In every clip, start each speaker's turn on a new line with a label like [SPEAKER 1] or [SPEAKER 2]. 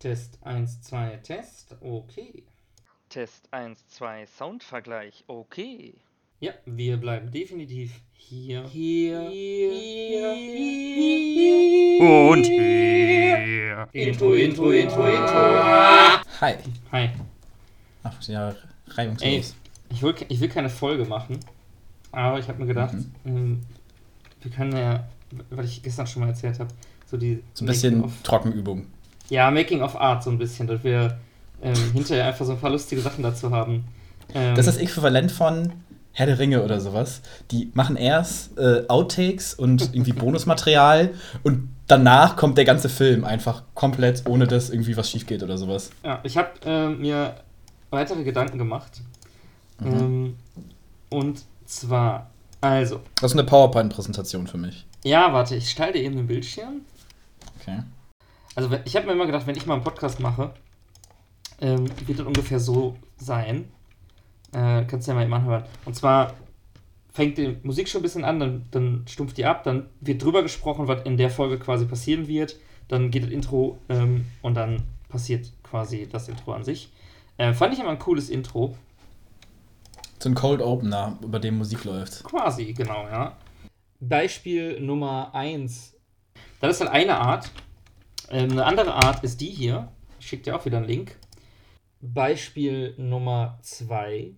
[SPEAKER 1] Test 1, 2, Test. Okay.
[SPEAKER 2] Test 1, 2, Soundvergleich. Okay.
[SPEAKER 1] Ja, wir bleiben definitiv hier. Hier. Hier. hier
[SPEAKER 3] und hier.
[SPEAKER 1] Intro, Intro, Intro, Intro.
[SPEAKER 3] Hi.
[SPEAKER 1] Hi.
[SPEAKER 3] Ach, ja,
[SPEAKER 1] Ey,
[SPEAKER 3] reibungslos.
[SPEAKER 1] ich will, ich will keine Folge machen, aber ich habe mir gedacht,
[SPEAKER 3] Mhm.
[SPEAKER 1] ähm, wir können ja, weil ich gestern schon mal erzählt habe, so die.
[SPEAKER 3] So ein bisschen Trockenübung.
[SPEAKER 1] Ja, Making of Art so ein bisschen, dass wir ähm, hinterher einfach so ein paar lustige Sachen dazu haben. Ähm,
[SPEAKER 3] Das ist das Äquivalent von Herr der Ringe oder sowas. Die machen erst äh, Outtakes und irgendwie Bonusmaterial und danach kommt der ganze Film einfach komplett, ohne dass irgendwie was schief geht oder sowas.
[SPEAKER 1] Ja, ich habe ähm, mir weitere Gedanken gemacht.
[SPEAKER 3] Mhm.
[SPEAKER 1] Ähm, und zwar, also,
[SPEAKER 3] Das ist eine PowerPoint-Präsentation für mich.
[SPEAKER 1] ja, warte, ich stelle dir eben den Bildschirm.
[SPEAKER 3] Okay.
[SPEAKER 1] Also, ich habe mir immer gedacht, wenn ich mal einen Podcast mache, ähm, wird das ungefähr so sein. Äh, kannst du ja mal eben anhören. Und zwar fängt die Musik schon ein bisschen an, dann, dann stumpft die ab, dann wird drüber gesprochen, was in der Folge quasi passieren wird. Dann geht das Intro ähm, und dann passiert quasi das Intro an sich. Äh, fand ich immer ein cooles Intro.
[SPEAKER 3] So ein Cold Opener, über dem Musik läuft.
[SPEAKER 1] Quasi, genau, ja. Beispiel Nummer 1. Das ist halt eine Art. Ähm, eine andere Art ist die hier. Ich schicke dir auch wieder einen Link. Beispiel Nummer 2.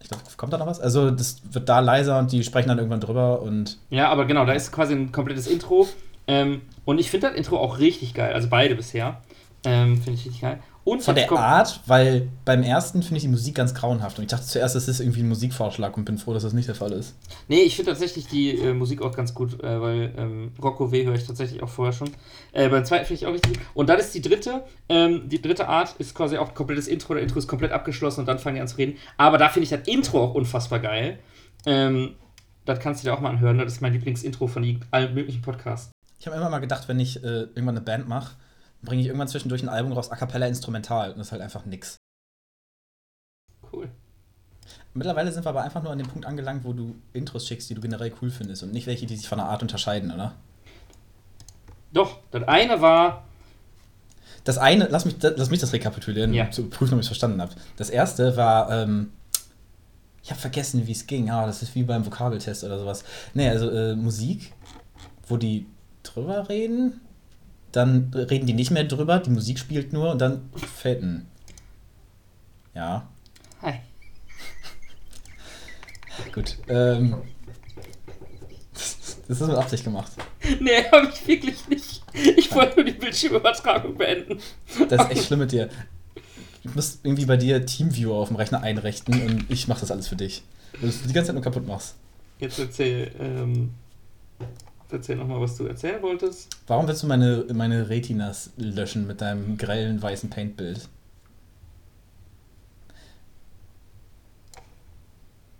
[SPEAKER 3] Ich glaube, kommt da noch was? Also, das wird da leiser und die sprechen dann irgendwann drüber und.
[SPEAKER 1] Ja, aber genau, da ist quasi ein komplettes Intro. Ähm, und ich finde das Intro auch richtig geil. Also beide bisher. Ähm, finde ich richtig geil. Und
[SPEAKER 3] Von der Art, weil beim ersten finde ich die Musik ganz grauenhaft. Und ich dachte zuerst, das ist irgendwie ein Musikvorschlag und bin froh, dass das nicht der Fall ist.
[SPEAKER 1] Nee, ich finde tatsächlich die äh, Musik auch ganz gut, äh, weil ähm, Rocco W. höre ich tatsächlich auch vorher schon. Äh, beim zweiten finde ich auch richtig gut. Und dann ist die dritte, ähm, die dritte Art ist quasi auch ein komplettes Intro. Der Intro ist komplett abgeschlossen und dann fangen die an zu reden. Aber da finde ich das Intro auch unfassbar geil. Ähm, das kannst du dir auch mal anhören. Das ist mein Lieblingsintro von allen möglichen Podcasts.
[SPEAKER 3] Ich habe immer mal gedacht, wenn ich äh, irgendwann eine Band mache, bringe ich irgendwann zwischendurch ein Album raus, a cappella instrumental. Und das ist halt einfach nix.
[SPEAKER 1] Cool.
[SPEAKER 3] Mittlerweile sind wir aber einfach nur an dem Punkt angelangt, wo du Intros schickst, die du generell cool findest und nicht welche, die sich von der Art unterscheiden, oder?
[SPEAKER 1] Doch, das eine war.
[SPEAKER 3] Das eine, lass mich, lass mich das rekapitulieren,
[SPEAKER 1] Ja.
[SPEAKER 3] um zu prüfen, ob ich es verstanden habe. Das erste war, ähm, ich habe vergessen, wie es ging. Ah, das ist wie beim Vokabeltest oder sowas. Nee, also äh, Musik, wo die drüber reden, dann reden die nicht mehr drüber, die Musik spielt nur und dann fällt ein. Ja,
[SPEAKER 1] Hi.
[SPEAKER 3] gut. Ähm, das ist mit Absicht gemacht.
[SPEAKER 1] Nee, habe ich wirklich nicht. Ich wollte nur die Bildschirmübertragung beenden.
[SPEAKER 3] Das ist echt schlimm mit dir. Ich muss irgendwie bei dir Teamviewer auf dem Rechner einrichten und ich mache das alles für dich. Weil du es die ganze Zeit nur kaputt machst.
[SPEAKER 1] Jetzt erzähl, ähm, erzähl nochmal, was du erzählen wolltest.
[SPEAKER 3] Warum willst du meine, meine Retinas löschen mit deinem grellen weißen Paintbild?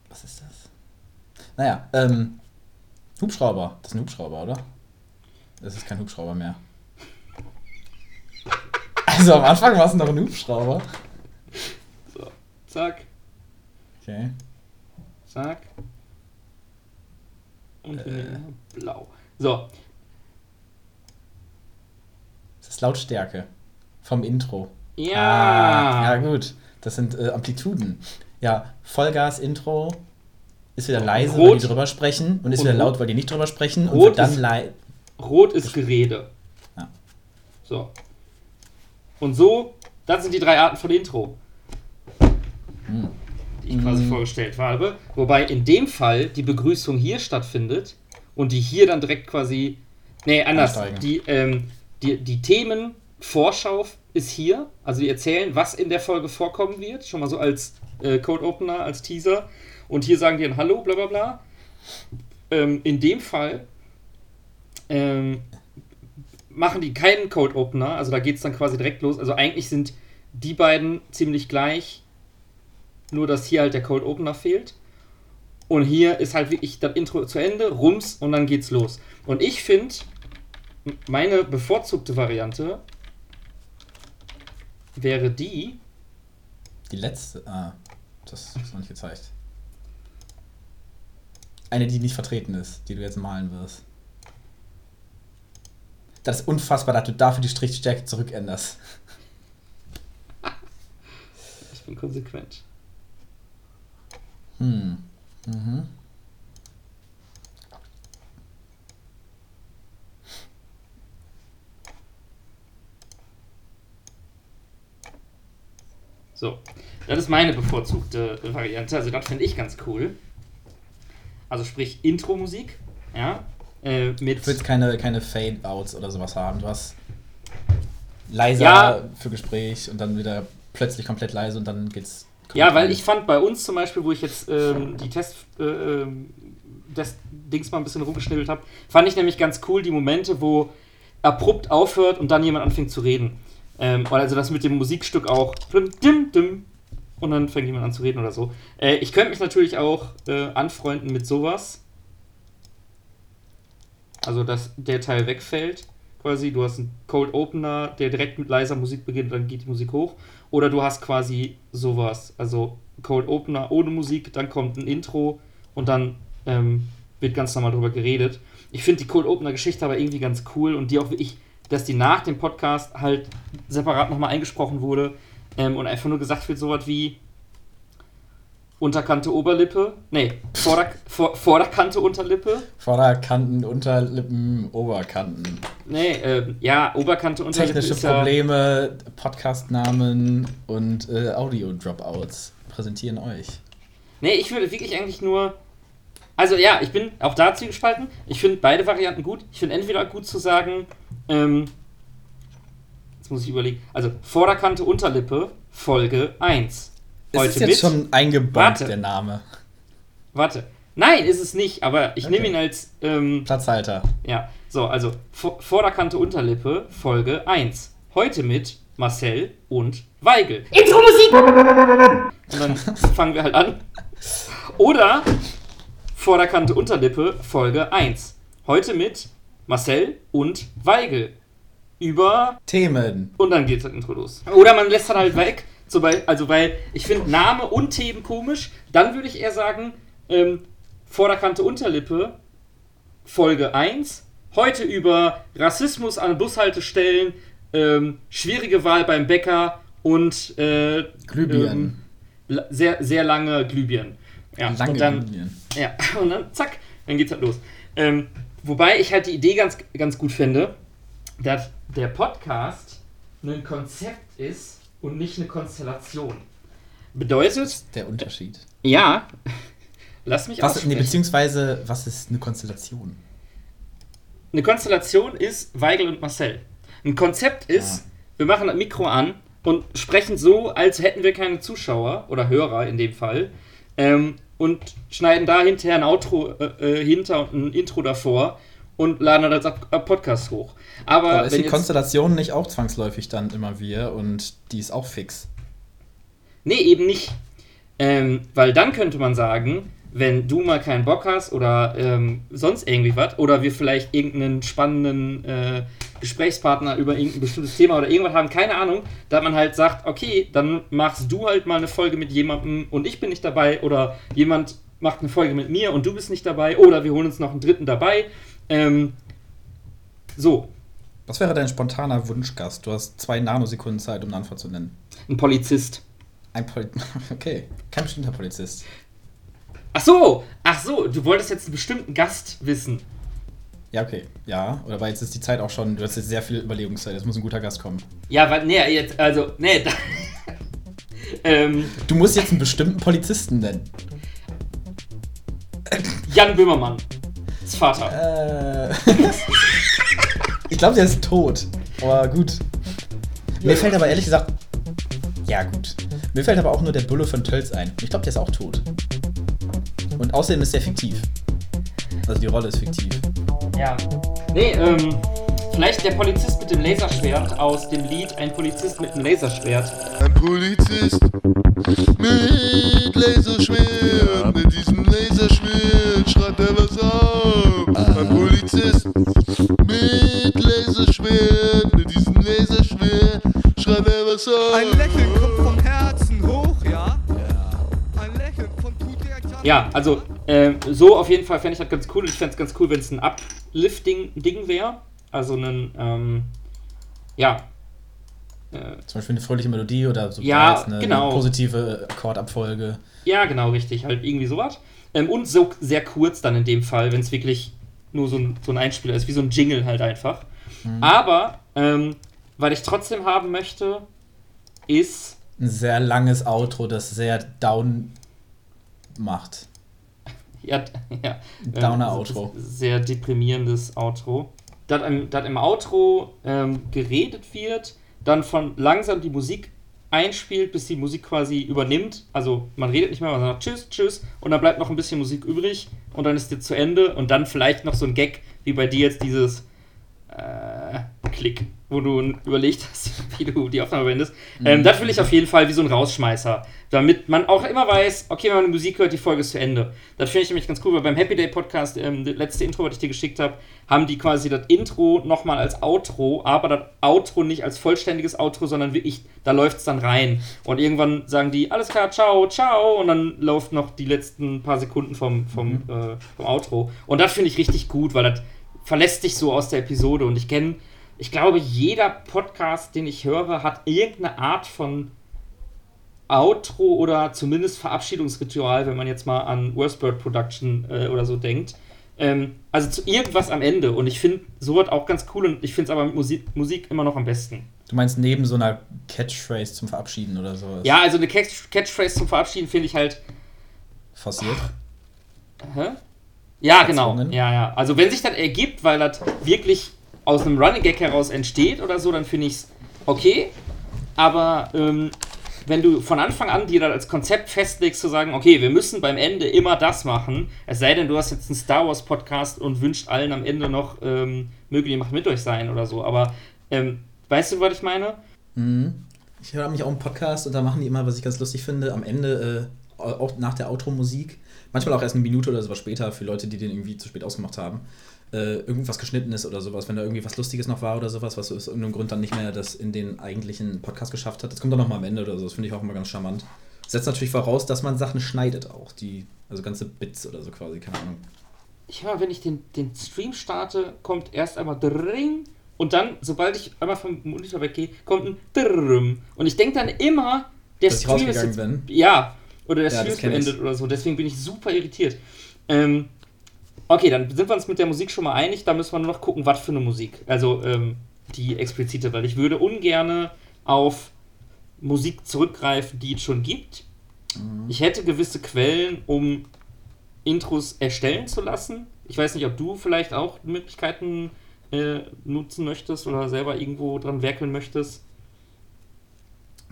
[SPEAKER 3] Was ist das? Naja, ähm, Hubschrauber. Das ist ein Hubschrauber, oder? Das ist kein Hubschrauber mehr. Also am Anfang war es noch ein Hubschrauber.
[SPEAKER 1] So, zack,
[SPEAKER 3] Okay.
[SPEAKER 1] zack. Und
[SPEAKER 3] Äh.
[SPEAKER 1] blau. So,
[SPEAKER 3] Das ist Lautstärke. Vom Intro.
[SPEAKER 1] ja.
[SPEAKER 3] Ah, ja, gut. Das sind äh, Amplituden. Ja, Vollgas-Intro ist wieder leise, weil
[SPEAKER 1] Rot.
[SPEAKER 3] die drüber sprechen und ist
[SPEAKER 1] Und
[SPEAKER 3] wieder laut, weil die nicht drüber sprechen und
[SPEAKER 1] Rot
[SPEAKER 3] wird dann
[SPEAKER 1] ist-
[SPEAKER 3] leise.
[SPEAKER 1] Rot ist Gerede.
[SPEAKER 3] Ja.
[SPEAKER 1] So. Und so, das sind die drei Arten von Intro,
[SPEAKER 3] Hm.
[SPEAKER 1] Die ich quasi
[SPEAKER 3] Mhm.
[SPEAKER 1] vorgestellt habe. Wobei in dem Fall die Begrüßung hier stattfindet und die hier dann direkt quasi. Nee, anders. Die, ähm, die, die Themenvorschau ist hier. Also die erzählen, was in der Folge vorkommen wird. Schon mal so als äh, Code Opener, als Teaser. Und hier sagen die ein Hallo, bla bla bla. Ähm, in dem Fall ähm, machen die keinen Code Opener. Also da geht es dann quasi direkt los. Also eigentlich sind die beiden ziemlich gleich. Nur dass hier halt der Code Opener fehlt. Und hier ist halt wirklich das Intro zu Ende, rums und dann geht's los. Und ich finde, meine bevorzugte Variante wäre die.
[SPEAKER 3] Die letzte. Ah, das ist noch nicht gezeigt. Eine, die nicht vertreten ist, die du jetzt malen wirst. Das ist unfassbar, dass du dafür die Strichstärke zurückänderst.
[SPEAKER 1] Ich bin konsequent.
[SPEAKER 3] Hm. Mhm.
[SPEAKER 1] So, das ist meine bevorzugte Variante. Also das finde ich ganz cool. Also sprich Intro-Musik, ja, äh, mit
[SPEAKER 3] Du willst keine, keine Fade-Outs oder sowas haben. Du hast leiser
[SPEAKER 1] Ja.
[SPEAKER 3] für Gespräch und dann wieder plötzlich komplett leise und dann geht's.
[SPEAKER 1] Ja, weil ich fand bei uns zum Beispiel, wo ich jetzt ähm, die Test, äh, ähm, das Dings mal ein bisschen rumgeschnibbelt habe, fand ich nämlich ganz cool die Momente, wo abrupt aufhört und dann jemand anfängt zu reden. Ähm, also das mit dem Musikstück auch und dann fängt jemand an zu reden oder so. Äh, ich könnte mich natürlich auch äh, anfreunden mit sowas. Also, dass der Teil wegfällt, quasi. Du hast einen Cold Opener, der direkt mit leiser Musik beginnt, dann geht die Musik hoch. Oder du hast quasi sowas. Also, Cold Opener ohne Musik, dann kommt ein Intro und dann ähm, wird ganz normal drüber geredet. Ich finde die Cold Opener Geschichte aber irgendwie ganz cool und die auch wirklich, dass die nach dem Podcast halt separat nochmal eingesprochen wurde ähm, und einfach nur gesagt wird, sowas wie Unterkante Oberlippe, nee, Vorder Vor Vorderkante Unterlippe,
[SPEAKER 3] Vorderkanten, Unterlippen, Oberkanten.
[SPEAKER 1] nee, ähm, ja, Oberkante Unterlippe
[SPEAKER 3] Technische
[SPEAKER 1] ist ja,
[SPEAKER 3] Probleme, Podcastnamen und äh, Audio-Dropouts präsentieren euch.
[SPEAKER 1] Nee, ich würde wirklich eigentlich nur. Also ja, ich bin auch dazu gespalten. Ich finde beide Varianten gut. Ich finde entweder gut zu sagen, ähm, jetzt muss ich überlegen, also Vorderkante Unterlippe, Folge 1.
[SPEAKER 3] Ist es jetzt schon eingebaut,
[SPEAKER 1] Warte.
[SPEAKER 3] der Name?
[SPEAKER 1] Warte. Nein, ist es nicht, aber ich
[SPEAKER 3] Okay.
[SPEAKER 1] nehme ihn als, ähm,
[SPEAKER 3] Platzhalter.
[SPEAKER 1] ja, so, also Vor- Vorderkante Unterlippe, Folge 1. Heute mit Marcel und Weigel. Intro-Musik! Und dann fangen wir halt an. Oder Vorderkante Unterlippe, Folge 1. Heute mit Marcel und Weigel. Über.
[SPEAKER 3] Themen.
[SPEAKER 1] Und dann geht's das Intro los. Oder man lässt dann halt weg. Zum Beispiel, also, weil ich finde Name und Themen komisch. Dann würde ich eher sagen, ähm, Vorderkante Unterlippe, Folge 1. Heute über Rassismus an Bushaltestellen, ähm, schwierige Wahl beim Bäcker und äh,
[SPEAKER 3] Glühbirnen.
[SPEAKER 1] ähm, sehr, sehr lange Glühbirnen. Ja,
[SPEAKER 3] Lange
[SPEAKER 1] und dann,
[SPEAKER 3] Glühbirnen.
[SPEAKER 1] ja, und dann zack, dann geht's halt los. Ähm, wobei ich halt die Idee ganz, ganz gut finde, dass der Podcast ein Konzept ist und nicht eine Konstellation. Bedeutet,
[SPEAKER 3] Der Unterschied.
[SPEAKER 1] ja, lass mich
[SPEAKER 3] Was, nee, beziehungsweise, was ist eine Konstellation?
[SPEAKER 1] Eine Konstellation ist Weigel und Marcel. Ein Konzept ist,
[SPEAKER 3] Ah.
[SPEAKER 1] wir machen das Mikro an und sprechen so, als hätten wir keine Zuschauer oder Hörer in dem Fall. Ähm, und schneiden da hinterher ein Outro äh, äh, hinter und ein Intro davor und laden das als Ab- Podcast hoch. Aber,
[SPEAKER 3] Aber ist die Konstellation nicht auch zwangsläufig dann immer wir und die ist auch fix?
[SPEAKER 1] Nee, eben nicht. Ähm, weil dann könnte man sagen, wenn du mal keinen Bock hast oder ähm, sonst irgendwie was, oder wir vielleicht irgendeinen spannenden äh, Gesprächspartner über irgendein bestimmtes Thema oder irgendwas haben, keine Ahnung, da man halt sagt, okay, dann machst du halt mal eine Folge mit jemandem und ich bin nicht dabei, oder jemand macht eine Folge mit mir und du bist nicht dabei, oder wir holen uns noch einen dritten dabei. Ähm, so,
[SPEAKER 3] Was wäre dein spontaner Wunschgast? Du hast zwei Nanosekunden Zeit, um eine Antwort zu nennen.
[SPEAKER 1] ein Polizist.
[SPEAKER 3] Ein Poli Okay, kein bestimmter Polizist.
[SPEAKER 1] Ach so, ach so, du wolltest jetzt einen bestimmten Gast wissen.
[SPEAKER 3] Ja, okay. Ja, oder weil jetzt ist die Zeit auch schon, du hast jetzt sehr viel Überlegungszeit, jetzt muss ein guter Gast kommen.
[SPEAKER 1] Ja, weil, nee, jetzt, also, nee, da, ähm,
[SPEAKER 3] Du musst jetzt einen bestimmten Polizisten nennen.
[SPEAKER 1] Jan Böhmermann. Ist Vater.
[SPEAKER 3] Äh. ich glaube, der ist tot. Aber gut. Mir fällt aber ehrlich gesagt. Ja, gut. Mir fällt aber auch nur der Bulle von Tölz ein. Ich glaube, der ist auch tot. Und außerdem ist der fiktiv. Also die Rolle ist fiktiv.
[SPEAKER 1] Ja. Nee, ähm, vielleicht der Polizist mit dem Laserschwert aus dem Lied Ein Polizist mit einem Laserschwert.
[SPEAKER 4] Ein Polizist mit Laserschwert, mit diesem Laserschwert schreibt er was auf. Ein mit Laserschwert, mit diesem Laserschwert schreibt er was auf.
[SPEAKER 5] Ein Lächeln kommt vom Herzen hoch, ja? Ein Lächeln von tut direkt an.
[SPEAKER 1] Ja, also, ähm, so auf jeden Fall fände ich das ganz cool. Ich fände es ganz cool, wenn es ein Uplifting-Ding wäre. Also einen, ähm, ja, äh,
[SPEAKER 3] Zum Beispiel eine fröhliche Melodie oder so
[SPEAKER 1] Ja,
[SPEAKER 3] eine,
[SPEAKER 1] genau.
[SPEAKER 3] positive Akkordabfolge.
[SPEAKER 1] ja, genau, richtig, halt irgendwie sowas. Ähm, und so sehr kurz dann in dem Fall, wenn es wirklich nur so ein, so ein Einspieler ist, wie so ein Jingle halt einfach. Aber, ähm, was ich trotzdem haben möchte, ist,
[SPEAKER 3] Ein sehr langes Outro, das sehr down macht.
[SPEAKER 1] ja, ja
[SPEAKER 3] Downer
[SPEAKER 1] ähm,
[SPEAKER 3] Outro.
[SPEAKER 1] Sehr deprimierendes Outro. dass im, dass im Outro ähm, geredet wird, dann von langsam die Musik einspielt, bis die Musik quasi übernimmt. Also man redet nicht mehr, man sagt Tschüss, Tschüss und dann bleibt noch ein bisschen Musik übrig und dann ist die zu Ende. Und dann vielleicht noch so ein Gag, wie bei dir jetzt dieses äh, Klick, wo du überlegt hast, wie du die Aufnahme beendest. Ähm, das will ich auf jeden Fall wie so ein Rausschmeißer, damit man auch immer weiß, okay, wenn man Musik hört, die Folge ist zu Ende. Das finde ich nämlich ganz cool, weil beim Happy Day Podcast, ähm, das letzte Intro, was ich dir geschickt habe, haben die quasi das Intro nochmal als Outro, aber das Outro nicht als vollständiges Outro, sondern wirklich, da läuft es dann rein. Und irgendwann sagen die, alles klar, ciao, ciao, und dann läuft noch die letzten paar Sekunden vom, vom, äh, vom Outro. Und das finde ich richtig gut, weil das verlässt dich so aus der Episode. Und ich kenne, ich glaube, jeder Podcast, den ich höre, hat irgendeine Art von Outro oder zumindest Verabschiedungsritual, wenn man jetzt mal an Worstbird Production äh, oder so denkt. Ähm, also zu irgendwas am Ende. Und ich finde sowas auch ganz cool und ich finde es aber mit Musik, Musik immer noch am besten.
[SPEAKER 3] Du meinst neben so einer Catchphrase zum Verabschieden oder sowas?
[SPEAKER 1] Ja, also eine Catch Catchphrase zum Verabschieden finde ich halt.
[SPEAKER 3] Forciert?
[SPEAKER 1] Hä? Ja, genau. Ja, ja. Also wenn sich das ergibt, weil das wirklich aus einem Running Gag heraus entsteht oder so, dann finde ich es okay. Aber ähm, wenn du von Anfang an dir das als Konzept festlegst, zu sagen, okay, wir müssen beim Ende immer das machen, es sei denn, du hast jetzt einen Star Wars Podcast und wünscht allen am Ende noch, ähm, möge die Macht mit euch sein oder so. Aber ähm, weißt du, was ich meine?
[SPEAKER 3] Mhm. Ich höre mich auch einen Podcast und da machen die immer, was ich ganz lustig finde, am Ende, äh, auch nach der Outro-Musik, manchmal auch erst eine Minute oder sowas später für Leute, die den irgendwie zu spät ausgemacht haben, äh, irgendwas geschnitten ist oder sowas, wenn da irgendwie was Lustiges noch war oder sowas, was aus irgendeinem Grund dann nicht mehr das in den eigentlichen Podcast geschafft hat. Das kommt dann nochmal am Ende oder so, das finde ich auch immer ganz charmant. Setzt natürlich voraus, dass man Sachen schneidet auch, die, also ganze Bits oder so quasi, keine Ahnung.
[SPEAKER 1] Ich höre, wenn ich den, den Stream starte, kommt erst einmal Dring und dann, sobald ich einmal vom Monitor weggehe, kommt ein Drrrm. Und ich denke dann immer, der
[SPEAKER 3] Dass
[SPEAKER 1] Stream ist jetzt, Ja, oder der
[SPEAKER 3] Ja, das ich.
[SPEAKER 1] beendet oder so. Deswegen bin ich super irritiert. Ähm, okay, dann sind wir uns mit der Musik schon mal einig. Da müssen wir nur noch gucken, was für eine Musik. Also ähm, die explizite, weil ich würde ungerne auf Musik zurückgreifen, die es schon gibt. Ich hätte gewisse Quellen, um Intros erstellen zu lassen. Ich weiß nicht, ob du vielleicht auch Möglichkeiten äh, nutzen möchtest oder selber irgendwo dran werkeln möchtest.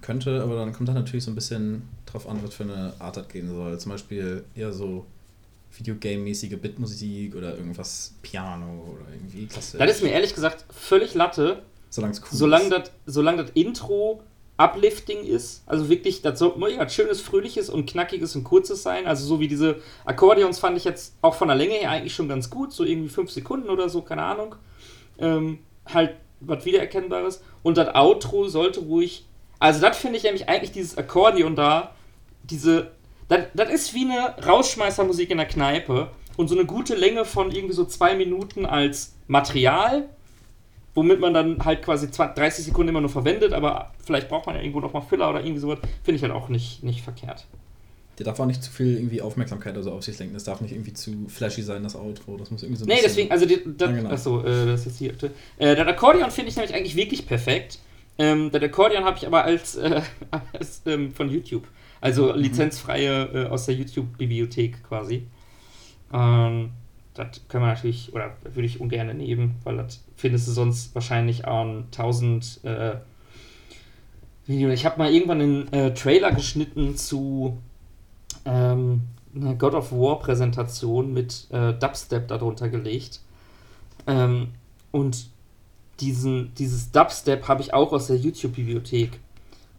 [SPEAKER 3] Könnte, aber dann kommt da natürlich so ein bisschen drauf an, was für eine Art das gehen soll. Zum Beispiel eher so Videogame-mäßige Bitmusik oder irgendwas Piano oder irgendwie klassisch.
[SPEAKER 1] Das ist mir ehrlich gesagt völlig Latte,
[SPEAKER 3] Solange es cool
[SPEAKER 1] solange
[SPEAKER 3] ist.
[SPEAKER 1] das solange das Intro uplifting ist. Also wirklich, das soll muss ja schönes, fröhliches und knackiges und kurzes sein. Also so wie diese Akkordeons fand ich jetzt auch von der Länge her eigentlich schon ganz gut. So irgendwie fünf Sekunden oder so, keine Ahnung. Ähm, halt was Wiedererkennbares. Und das Outro sollte ruhig. Also das finde ich nämlich eigentlich dieses Akkordeon da, diese. Das, ist wie eine Rausschmeißermusik in der Kneipe. Und so eine gute Länge von irgendwie so zwei Minuten als Material, womit man dann halt quasi 20, 30 Sekunden immer nur verwendet, aber vielleicht braucht man ja irgendwo noch mal Filler oder irgendwie sowas, finde ich halt auch nicht, nicht verkehrt.
[SPEAKER 3] Der darf auch nicht zu viel irgendwie Aufmerksamkeit oder so auf sich lenken. Das darf nicht irgendwie zu flashy sein, das Outro. Das muss irgendwie so ein
[SPEAKER 1] Nee,
[SPEAKER 3] bisschen-
[SPEAKER 1] deswegen, also, das,
[SPEAKER 3] Ja, genau.
[SPEAKER 1] achso, äh, das ist hier. Äh, das Akkordeon finde ich nämlich eigentlich wirklich perfekt. Ähm, das Akkordeon habe ich aber als, äh, als ähm, von YouTube. Also lizenzfreie äh, aus der YouTube-Bibliothek quasi. Ähm, das können wir natürlich, oder würde ich ungern nehmen, weil das findest du sonst wahrscheinlich an 1000 äh, Videos. Ich habe mal irgendwann einen äh, Trailer geschnitten zu ähm, einer God of War Präsentation mit äh, Dubstep darunter gelegt. Ähm, und diesen, dieses Dubstep habe ich auch aus der YouTube-Bibliothek.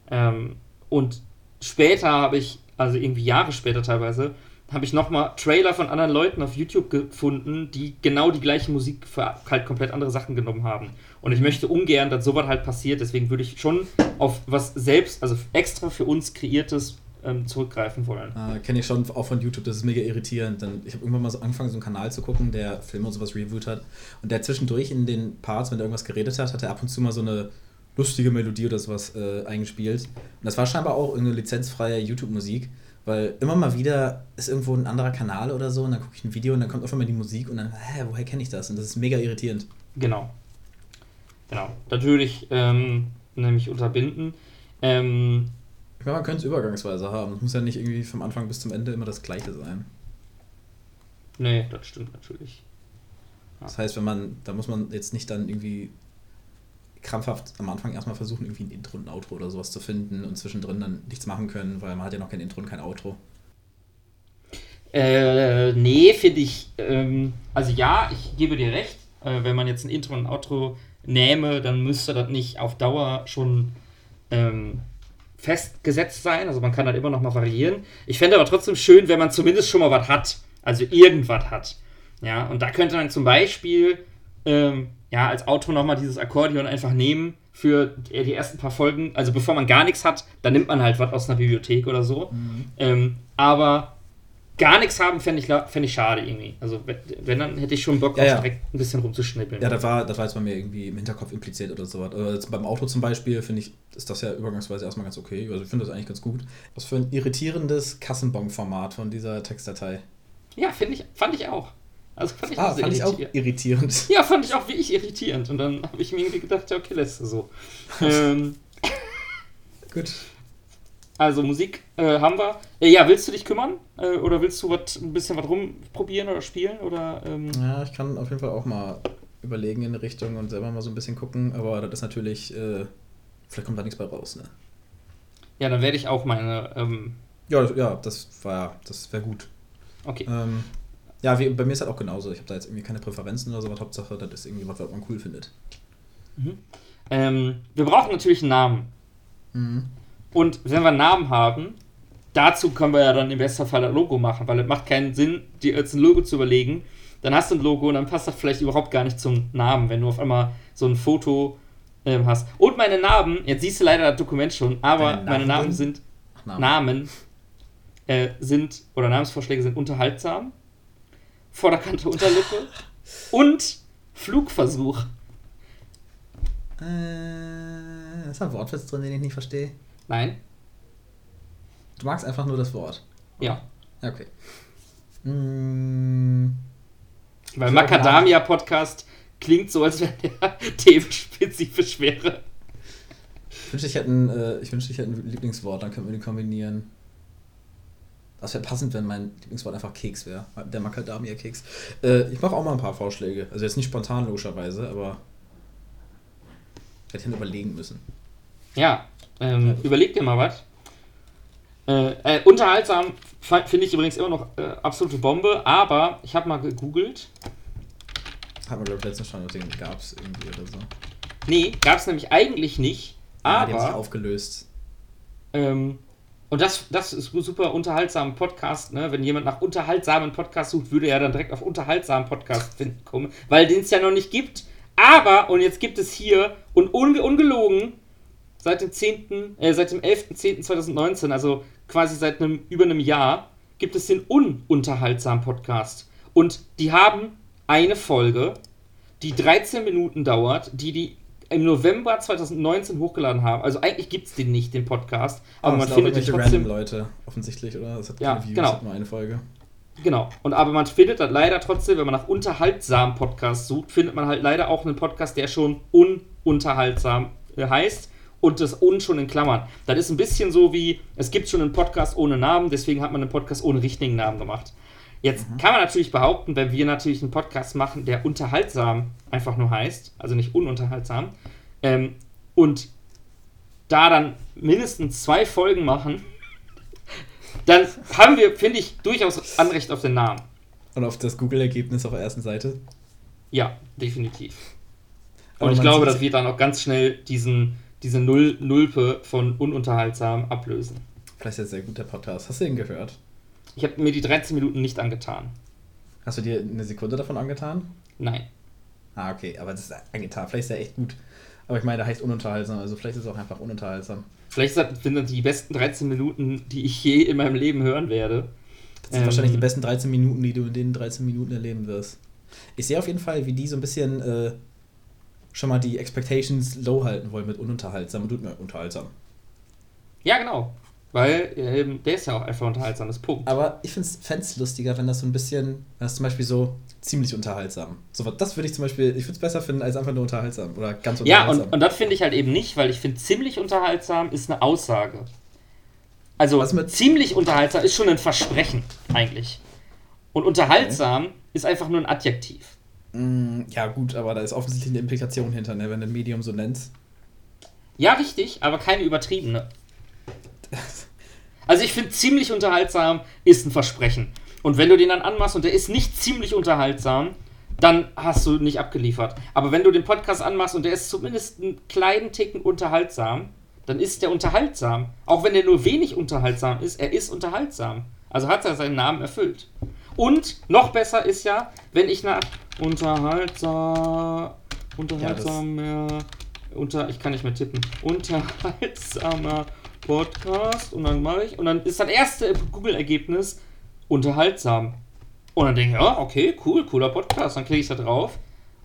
[SPEAKER 1] Ähm, und später habe ich, also irgendwie Jahre später teilweise, habe ich nochmal Trailer von anderen Leuten auf YouTube gefunden, die genau die gleiche Musik für halt komplett andere Sachen genommen haben. Und ich möchte ungern, dass sowas halt passiert, deswegen würde ich schon auf was selbst, also extra für uns kreiertes ähm, zurückgreifen wollen.
[SPEAKER 3] Äh, Kenne ich schon auch von YouTube, das ist mega irritierend. Dann, ich habe irgendwann mal so angefangen, so einen Kanal zu gucken, der Filme und sowas reviewt hat. Und der zwischendurch in den Parts, wenn er irgendwas geredet hat, hat er ab und zu mal so eine lustige Melodie oder sowas äh, eingespielt. Und das war scheinbar auch irgendeine lizenzfreie YouTube-Musik, weil immer mal wieder ist irgendwo ein anderer Kanal oder so und dann gucke ich ein Video und dann kommt auf einmal die Musik und dann, hä, woher kenne ich das? Und das ist mega irritierend.
[SPEAKER 1] Genau. Genau. Das würde ich ähm, nämlich unterbinden. Ähm,
[SPEAKER 3] Meine, man könnte es übergangsweise haben. Es muss ja nicht irgendwie vom Anfang bis zum Ende immer das gleiche sein.
[SPEAKER 1] nee, das stimmt natürlich.
[SPEAKER 3] Das heißt, wenn man, da muss man jetzt nicht dann irgendwie krampfhaft am Anfang erstmal versuchen, irgendwie ein Intro und ein Outro oder sowas zu finden und zwischendrin dann nichts machen können, weil man hat ja noch kein Intro und kein Outro.
[SPEAKER 1] Äh, nee, finde ich. Ähm, also ja, ich gebe dir recht. Äh, wenn man jetzt ein Intro und ein Outro nähme, dann müsste das nicht auf Dauer schon ähm, festgesetzt sein. Also man kann halt immer noch mal variieren. Ich fände aber trotzdem schön, wenn man zumindest schon mal was hat. Also irgendwas hat. Ja, und da könnte man zum Beispiel ähm, ja, als Outro nochmal dieses Akkordeon einfach nehmen für die ersten paar Folgen. Also bevor man gar nichts hat, dann nimmt man halt was aus einer Bibliothek oder so. Ähm, aber gar nichts haben, fände ich, fänd ich schade irgendwie. Also wenn, dann hätte ich schon Bock,
[SPEAKER 3] Ja, ja.
[SPEAKER 1] direkt ein bisschen rumzuschnippeln.
[SPEAKER 3] Ja, das war, das war jetzt bei mir irgendwie im Hinterkopf impliziert oder sowas. Aber jetzt beim Auto zum Beispiel, finde ich, ist das ja übergangsweise erstmal ganz okay. Also ich finde das eigentlich ganz gut. Was für ein irritierendes Kassenbon-Format von dieser Textdatei.
[SPEAKER 1] Ja, finde ich, fand ich auch. Also fand ich
[SPEAKER 3] Ah, fand ich auch
[SPEAKER 1] irritier-
[SPEAKER 3] irritierend.
[SPEAKER 1] Ja, fand ich auch wie ich irritierend. Und dann habe ich mir irgendwie gedacht, ja, okay, lässt du so. ähm,
[SPEAKER 3] Gut.
[SPEAKER 1] Also Musik äh, haben wir. Äh, ja, willst du dich kümmern? Äh, oder willst du wat, ein bisschen was rumprobieren oder spielen? Oder, ähm,
[SPEAKER 3] Ja, ich kann auf jeden Fall auch mal überlegen in eine Richtung und selber mal so ein bisschen gucken, aber das ist natürlich, äh, vielleicht kommt da nichts bei raus, ne?
[SPEAKER 1] Ja, dann werde ich auch meine. Ähm,
[SPEAKER 3] Ja, das, ja, das war, das wäre gut.
[SPEAKER 1] okay.
[SPEAKER 3] Ähm, ja, wie, bei mir ist halt auch genauso. Ich habe da jetzt irgendwie keine Präferenzen oder so, was Hauptsache, das ist irgendwie was, was man cool findet.
[SPEAKER 1] Ähm, wir brauchen natürlich einen Namen.
[SPEAKER 3] Mhm.
[SPEAKER 1] Und wenn wir einen Namen haben, dazu können wir ja dann im besten Fall ein Logo machen, weil es macht keinen Sinn, dir jetzt ein Logo zu überlegen. Dann hast du ein Logo und dann passt das vielleicht überhaupt gar nicht zum Namen, wenn du auf einmal so ein Foto ähm, hast. Und meine Namen, jetzt siehst du leider das Dokument schon, aber
[SPEAKER 3] Deine
[SPEAKER 1] meine
[SPEAKER 3] Namen?
[SPEAKER 1] Namen sind
[SPEAKER 3] Ach, Namen.
[SPEAKER 1] Namen äh, sind oder Namensvorschläge sind unterhaltsam, Vorderkante Unterlippe und Flugversuch.
[SPEAKER 3] Äh, ist ein Wortwitz drin, den ich nicht verstehe?
[SPEAKER 1] Nein?
[SPEAKER 3] Du magst einfach nur das Wort.
[SPEAKER 1] Ja.
[SPEAKER 3] Okay. Mm,
[SPEAKER 1] Weil
[SPEAKER 3] Ich
[SPEAKER 1] Macadamia-Podcast klingt so, als wenn der themenspezifisch wäre.
[SPEAKER 3] ich wünschte, ich hätte ein, äh, ich wünschte, ich hätte ein Lieblingswort, dann könnten wir die kombinieren. Das wäre passend, wenn mein Lieblingswort einfach Keks wäre. Der Macadamia-Keks. Äh, ich mache auch mal ein paar Vorschläge. Also jetzt nicht spontan, logischerweise, aber hätte ich überlegen müssen.
[SPEAKER 1] Ja, ähm, überleg dir mal was. Äh, äh, unterhaltsam finde ich übrigens immer noch äh, absolute Bombe, aber ich habe mal gegoogelt.
[SPEAKER 3] Hat man, glaube ich, letztens schon, den gab es irgendwie oder so.
[SPEAKER 1] Nee, gab es nämlich eigentlich nicht,
[SPEAKER 3] Ah, die haben sich
[SPEAKER 1] aber.
[SPEAKER 3] aufgelöst.
[SPEAKER 1] Ähm, und das, das ist super unterhaltsamen Podcast, ne? Wenn jemand nach unterhaltsamen Podcast sucht, würde er dann direkt auf unterhaltsamen Podcast finden kommen, weil den es ja noch nicht gibt. Aber, und jetzt gibt es hier, und unge ungelogen, seit dem 10., äh, seit dem 11.10.2019, also quasi seit einem, über einem Jahr, gibt es den ununterhaltsamen Podcast. Und die haben eine Folge, die 13 Minuten dauert, die die im November 2019 hochgeladen haben. Also eigentlich gibt es den nicht, den Podcast, aber
[SPEAKER 3] Ah,
[SPEAKER 1] man findet ihn trotzdem.
[SPEAKER 3] random Leute, offensichtlich, oder? Das hat
[SPEAKER 1] Ja,
[SPEAKER 3] keine Views,
[SPEAKER 1] genau.
[SPEAKER 3] hat nur eine Folge.
[SPEAKER 1] Genau. Und aber man findet das leider trotzdem, wenn man nach unterhaltsamen Podcast sucht, findet man halt leider auch einen Podcast, der schon ununterhaltsam äh, heißt und das un schon in Klammern. Das ist ein bisschen so wie, es gibt schon einen Podcast ohne Namen, deswegen hat man einen Podcast ohne richtigen Namen gemacht. Jetzt kann man natürlich behaupten, wenn wir natürlich einen Podcast machen, der unterhaltsam einfach nur heißt, also nicht ununterhaltsam, ähm, und da dann mindestens zwei Folgen machen, dann haben wir, finde ich, durchaus Anrecht auf den Namen.
[SPEAKER 3] Und auf das Google-Ergebnis auf der ersten Seite.
[SPEAKER 1] Ja, definitiv.
[SPEAKER 3] Aber
[SPEAKER 1] Und ich glaube, dass wir dann auch ganz schnell diesen, diese Null, Nulpe von ununterhaltsam ablösen.
[SPEAKER 3] Vielleicht ist das ein sehr guter Podcast. Hast du den gehört?
[SPEAKER 1] Ich habe mir die 13 Minuten nicht angetan.
[SPEAKER 3] Hast du dir eine Sekunde davon angetan?
[SPEAKER 1] Nein.
[SPEAKER 3] Ah, okay, aber das ist angetan. Vielleicht ist er echt gut. Aber ich meine, der heißt ununterhaltsam, also vielleicht ist es auch einfach ununterhaltsam.
[SPEAKER 1] Vielleicht sind das die besten 13 Minuten, die ich je in meinem Leben hören werde.
[SPEAKER 3] Das sind
[SPEAKER 1] Ähm,
[SPEAKER 3] wahrscheinlich die besten 13 Minuten, die du in den 13 Minuten erleben wirst. Ich sehe auf jeden Fall, wie die so ein bisschen äh, schon mal die Expectations low halten wollen mit ununterhaltsam und tut mir unterhaltsam.
[SPEAKER 1] Ja, genau. Weil ähm, der ist ja auch einfach unterhaltsam, das Punkt.
[SPEAKER 3] Aber ich fände es lustiger, wenn das so ein bisschen, wenn das zum Beispiel so ziemlich unterhaltsam. So, das würde ich zum Beispiel, ich würde es besser finden als einfach nur unterhaltsam oder ganz
[SPEAKER 1] Ja,
[SPEAKER 3] unterhaltsam.
[SPEAKER 1] und, und das finde ich halt eben nicht, weil ich finde, ziemlich unterhaltsam ist eine Aussage. Also,
[SPEAKER 3] Was mit-
[SPEAKER 1] ziemlich unterhaltsam ist schon ein Versprechen, eigentlich. Und unterhaltsam ist einfach nur ein Adjektiv.
[SPEAKER 3] Mm, ja, gut, aber da ist offensichtlich eine Implikation hinter, ne, wenn du ein Medium so nennst.
[SPEAKER 1] Ja, richtig, aber keine übertriebene. Also, ich finde, ziemlich unterhaltsam ist ein Versprechen. Und wenn du den dann anmachst und der ist nicht ziemlich unterhaltsam, dann hast du nicht abgeliefert. Aber wenn du den Podcast anmachst und der ist zumindest einen kleinen Ticken unterhaltsam, dann ist der unterhaltsam. Auch wenn er nur wenig unterhaltsam ist, er ist unterhaltsam. Also hat er seinen Namen erfüllt. Und noch besser ist ja, wenn ich nach unterhaltsam, unterhaltsamer, unter, ich kann nicht mehr tippen, unterhaltsamer Podcast und dann mache ich und dann ist das erste Google-Ergebnis unterhaltsam. Und dann denke ich, ja, okay, cool, cooler Podcast. Dann klicke ich da drauf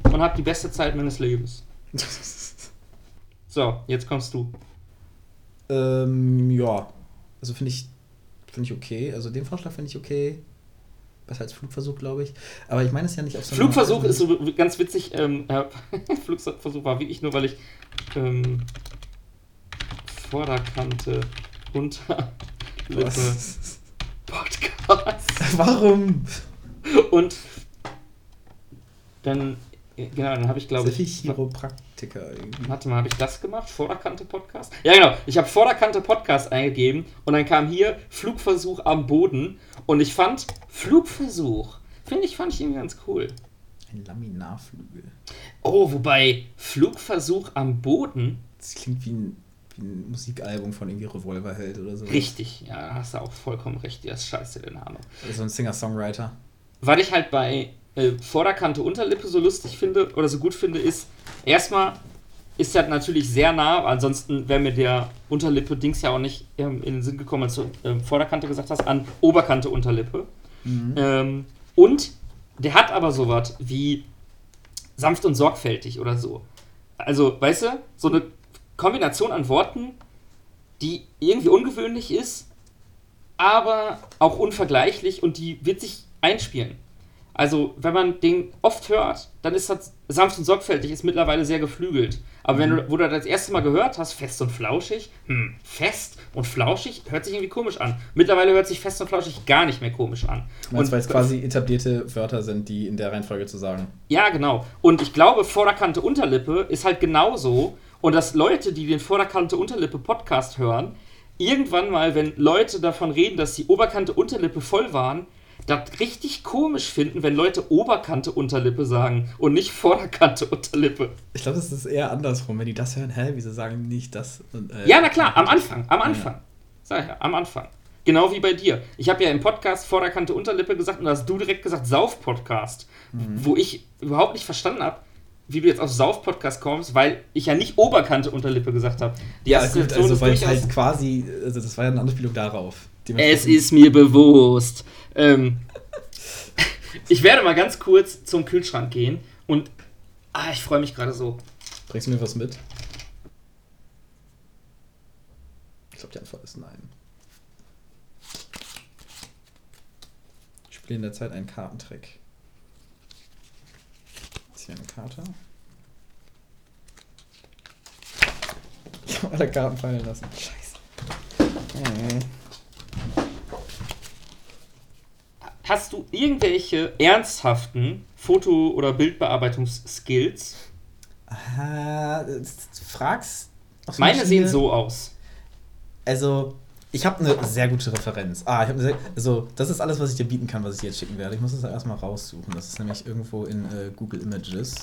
[SPEAKER 1] und habe die beste Zeit meines Lebens. So, jetzt kommst du.
[SPEAKER 3] ähm, ja. Also finde ich, finde ich okay. Also den Vorschlag finde ich okay. Besser als Flugversuch, glaube ich. Aber ich meine es ja nicht auf so
[SPEAKER 1] Flugversuch ist so ganz witzig. Ähm, äh, Flugversuch war wirklich nur, weil ich ähm, Vorderkante unter
[SPEAKER 3] Was?
[SPEAKER 1] Podcast
[SPEAKER 3] Warum?
[SPEAKER 1] und dann äh, genau, dann habe ich glaube
[SPEAKER 3] Sehr viel Chiropraktiker irgendwie.
[SPEAKER 1] Warte mal, habe ich das gemacht? Vorderkante Podcast? Ja, genau. Ich habe Vorderkante Podcast eingegeben und dann kam hier Flugversuch am Boden und ich fand Flugversuch, finde ich, fand ich irgendwie ganz cool.
[SPEAKER 3] Ein Laminarflügel.
[SPEAKER 1] Oh, wobei Flugversuch am Boden,
[SPEAKER 3] Das klingt wie ein, wie ein Musikalbum von irgendwie Revolverheld oder so.
[SPEAKER 1] richtig, ja, da hast du auch vollkommen recht, der ist scheiße, der Name.
[SPEAKER 3] Oder so ein Singer-Songwriter.
[SPEAKER 1] Was ich halt bei äh, Vorderkante Unterlippe so lustig finde oder so gut finde, ist, erstmal ist das natürlich sehr nah, ansonsten wäre mir der Unterlippe-Dings ja auch nicht ähm, in den Sinn gekommen, als du ähm, Vorderkante gesagt hast, an Oberkante Unterlippe. Ähm, und der hat aber sowas wie sanft und sorgfältig oder so. Also, weißt du, so eine Kombination an Worten, die irgendwie ungewöhnlich ist, aber auch unvergleichlich und die wird sich einspielen. Also, wenn man den oft hört, dann ist das sanft und sorgfältig, ist mittlerweile sehr geflügelt. Aber wenn du, wo du das erste Mal gehört hast, fest und flauschig, hm, fest und flauschig, hört sich irgendwie komisch an. Mittlerweile hört sich fest und flauschig gar nicht mehr komisch an.
[SPEAKER 3] Meinst du, weil es quasi etablierte Wörter sind, die in der Reihenfolge zu sagen?
[SPEAKER 1] Ja, genau. Und ich glaube, Vorderkante Unterlippe ist halt genauso. Und dass Leute, die den Vorderkante Unterlippe Podcast hören, irgendwann mal, wenn Leute davon reden, dass die Oberkante Unterlippe voll waren, das richtig komisch finden, wenn Leute Oberkante Unterlippe sagen und nicht Vorderkante Unterlippe.
[SPEAKER 3] Ich glaube, es ist eher andersrum. Wenn die das hören, hä, wieso sagen die nicht das? Und, äh,
[SPEAKER 1] Ja, na klar, am Anfang, am Anfang. Sag ich ja, am Anfang. Genau wie bei dir. Ich habe ja im Podcast Vorderkante Unterlippe gesagt und da hast du direkt gesagt Sauf-Podcast. Wo ich überhaupt nicht verstanden habe, wie du jetzt auf Sauf-Podcast kommst, weil ich ja nicht Oberkante Unterlippe gesagt habe. Die
[SPEAKER 3] Ja, gut, also
[SPEAKER 1] ist
[SPEAKER 3] weil
[SPEAKER 1] durchaus-
[SPEAKER 3] halt quasi, also das war ja eine Anspielung darauf.
[SPEAKER 1] Es ist mir bewusst. Ähm, ich werde mal ganz kurz zum Kühlschrank gehen und ah, ich freue mich gerade so.
[SPEAKER 3] Bringst du mir was mit? Ich glaube, die Antwort ist nein. Ich spiele in der Zeit einen Kartentrick. Ziehe eine Karte. Ich habe alle Karten fallen lassen. Scheiße. Mhm.
[SPEAKER 1] Hast du irgendwelche ernsthaften Foto- oder Bildbearbeitungsskills?
[SPEAKER 3] Ah, du fragst.
[SPEAKER 1] Meine sehen so aus.
[SPEAKER 3] Also, ich habe eine sehr gute Referenz. Ah, ich habe eine sehr, also das ist alles, was ich dir bieten kann, was ich dir jetzt schicken werde. Ich muss das erstmal raussuchen. Das ist nämlich irgendwo in äh, Google Images.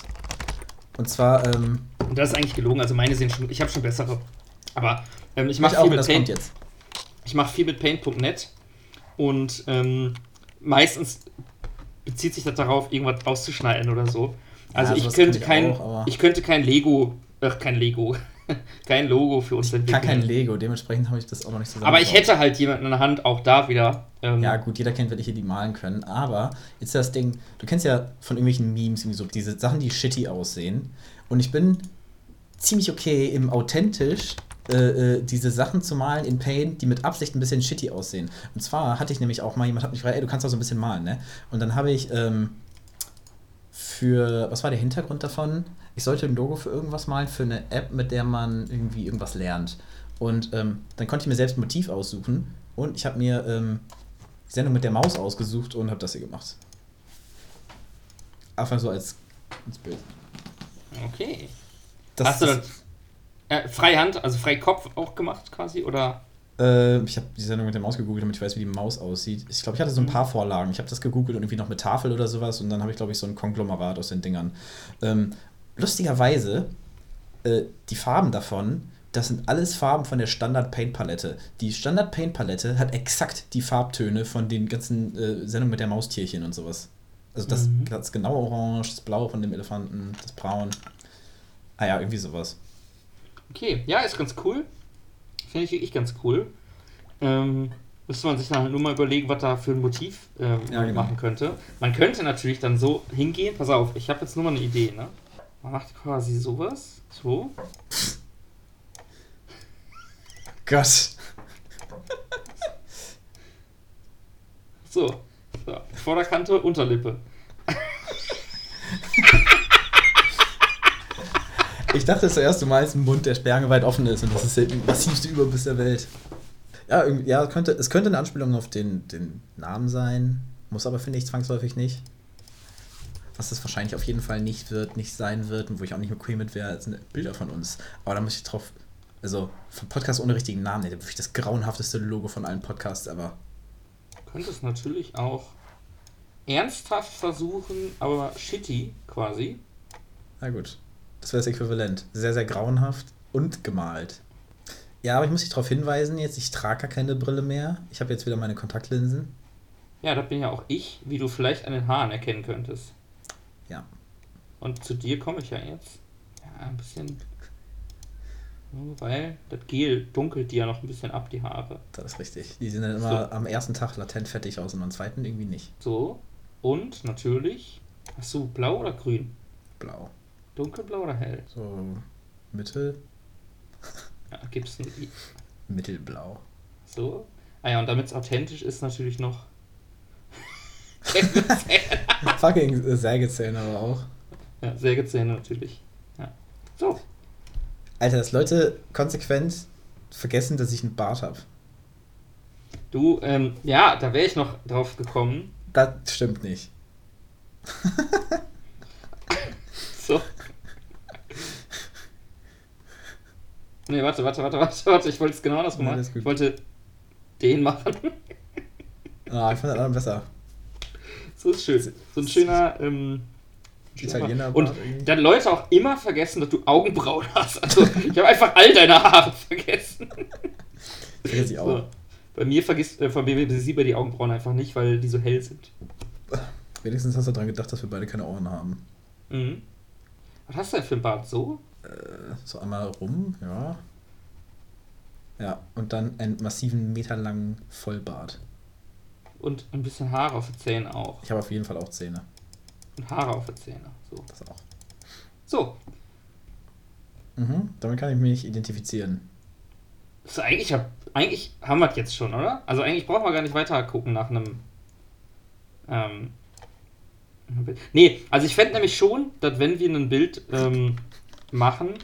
[SPEAKER 3] Und zwar, ähm,
[SPEAKER 1] Und das ist eigentlich gelogen. Also meine sind schon, ich habe schon bessere. Aber ähm, ich mache viel,
[SPEAKER 3] und
[SPEAKER 1] mit
[SPEAKER 3] das kommt
[SPEAKER 1] Paint-
[SPEAKER 3] jetzt.
[SPEAKER 1] ich mach viel mit Paint.net und ähm, meistens bezieht sich das darauf, irgendwas auszuschneiden oder so. Also
[SPEAKER 3] Ja,
[SPEAKER 1] ich könnte
[SPEAKER 3] kann ich
[SPEAKER 1] kein,
[SPEAKER 3] auch,
[SPEAKER 1] ich könnte kein Lego Ach, kein Lego. kein Logo für uns
[SPEAKER 3] Kann
[SPEAKER 1] entwickeln.
[SPEAKER 3] kein Lego, dementsprechend habe ich das auch noch nicht zusammen.
[SPEAKER 1] Aber ich hätte halt jemanden in der Hand, auch da wieder. Ähm,
[SPEAKER 3] Ja, gut, jeder kennt, welche die malen können. Aber jetzt das Ding, du kennst ja von irgendwelchen Memes irgendwie so diese Sachen, die shitty aussehen. Und ich bin ziemlich okay im authentisch äh, äh, diese Sachen zu malen in Paint, die mit Absicht ein bisschen shitty aussehen. Und zwar hatte ich nämlich auch mal, jemand hat mich gefragt, ey, du kannst doch so ein bisschen malen, ne? Und dann habe ich ähm, für, was war der Hintergrund davon? Ich sollte ein Logo für irgendwas malen, für eine App, mit der man irgendwie irgendwas lernt. Und ähm, dann konnte ich mir selbst ein Motiv aussuchen und ich habe mir ähm, die Sendung mit der Maus ausgesucht und habe das hier gemacht. Einfach so als, als Bild.
[SPEAKER 1] Okay.
[SPEAKER 3] Das
[SPEAKER 1] Hast du
[SPEAKER 3] ist-
[SPEAKER 1] dann äh, Freihand, also Freikopf auch gemacht quasi? Oder?
[SPEAKER 3] Äh, ich habe die Sendung mit der Maus gegoogelt, damit ich weiß, wie die Maus aussieht. Ich glaube, ich hatte so ein paar Vorlagen. Ich habe das gegoogelt und irgendwie noch mit Tafel oder sowas und dann habe ich, glaube ich, so ein Konglomerat aus den Dingern. Ähm, lustigerweise, äh, die Farben davon, das sind alles Farben von der Standard Paint Palette. Die Standard Paint Palette hat exakt die Farbtöne von den ganzen äh, Sendungen mit der Maustierchen und sowas. Also das,
[SPEAKER 1] Mhm.
[SPEAKER 3] das genaue Orange, das Blau von dem Elefanten, das Braun. Ah ja, irgendwie sowas.
[SPEAKER 1] Okay, ja, ist ganz cool. Finde ich wirklich ganz cool. Ähm, müsste man sich dann halt nur mal überlegen, was da für ein Motiv ähm,
[SPEAKER 3] Ja, genau.
[SPEAKER 1] machen könnte. Man könnte natürlich dann so hingehen, pass auf, ich habe jetzt nur mal eine Idee, ne? Man macht quasi sowas, so.
[SPEAKER 3] Gott.
[SPEAKER 1] So. so. Vorderkante, Unterlippe.
[SPEAKER 3] Ich dachte zuerst, du meinst einen Mund, der sperrangelweit offen ist und das ist der massivste Überbiss der Welt. Ja, ja könnte, es könnte eine Anspielung auf den, den Namen sein, muss aber, finde ich, zwangsläufig nicht. Was es wahrscheinlich auf jeden Fall nicht wird, nicht sein wird und wo ich auch nicht okay mit wäre, sind Bilder von uns. Aber da muss ich drauf, also von Podcast ohne richtigen Namen, nee, wirklich das grauenhafteste Logo von allen Podcasts ever.
[SPEAKER 1] Könnte es natürlich auch ernsthaft versuchen, aber shitty quasi.
[SPEAKER 3] Na gut, das wäre das Äquivalent. Sehr, sehr grauenhaft und gemalt. Ja, aber ich muss dich darauf hinweisen, jetzt, ich trage gar keine Brille mehr. Ich habe jetzt wieder meine Kontaktlinsen.
[SPEAKER 1] Ja, das bin ja auch ich, wie du vielleicht an den Haaren erkennen könntest.
[SPEAKER 3] Ja.
[SPEAKER 1] Und zu dir komme ich ja jetzt. Ja, ein bisschen. Weil das Gel dunkelt dir ja noch ein bisschen ab, die Haare.
[SPEAKER 3] Das ist richtig. Die sehen dann immer
[SPEAKER 1] So.
[SPEAKER 3] am ersten Tag latent fettig aus und am zweiten irgendwie nicht.
[SPEAKER 1] So. Und natürlich. Hast du blau oder grün?
[SPEAKER 3] Blau.
[SPEAKER 1] Dunkelblau oder hell?
[SPEAKER 3] So mittel,
[SPEAKER 1] Ja, gibt's nur die.
[SPEAKER 3] mittelblau.
[SPEAKER 1] So. Ah ja, und damit es authentisch ist, natürlich noch.
[SPEAKER 3] Fucking äh, Sägezähne aber auch.
[SPEAKER 1] ja, Sägezähne natürlich. Ja. So.
[SPEAKER 3] Alter, dass Leute konsequent vergessen, dass ich einen Bart habe.
[SPEAKER 1] Du, ähm, ja, da wäre ich noch drauf gekommen.
[SPEAKER 3] Das stimmt nicht.
[SPEAKER 1] So. Nee, warte, warte, warte, warte, warte. Ich wollte es genau andersrum machen. Ich wollte den machen.
[SPEAKER 3] Ah, ich fand den anderen besser.
[SPEAKER 1] so ist schön. So ein schöner, ähm,
[SPEAKER 3] Italiener
[SPEAKER 1] Und dann Leute auch immer vergessen, dass du Augenbrauen hast. Also, ich habe einfach all deine Haare vergessen.
[SPEAKER 3] Vergiss ich auch.
[SPEAKER 1] So. Bei mir vergisst, äh, von mir sieht man die Augenbrauen einfach nicht, weil die so hell sind.
[SPEAKER 3] Wenigstens hast du daran gedacht, dass wir beide keine Ohren haben.
[SPEAKER 1] Mhm. Was hast du denn für ein Bart? So?
[SPEAKER 3] So einmal rum, ja. Ja, und dann einen massiven meterlangen Vollbart.
[SPEAKER 1] Und ein bisschen Haare auf den Zähnen auch.
[SPEAKER 3] Ich habe auf jeden Fall auch Zähne.
[SPEAKER 1] Und Haare auf den Zähnen. So.
[SPEAKER 3] Das auch.
[SPEAKER 1] So.
[SPEAKER 3] Mhm, damit kann ich mich identifizieren.
[SPEAKER 1] So, eigentlich, hab, eigentlich haben wir es jetzt schon, oder? Also eigentlich brauchen wir gar nicht weiter gucken nach einem. Ähm, nee, also ich fände nämlich schon, dass wenn wir ein Bild ähm, machen,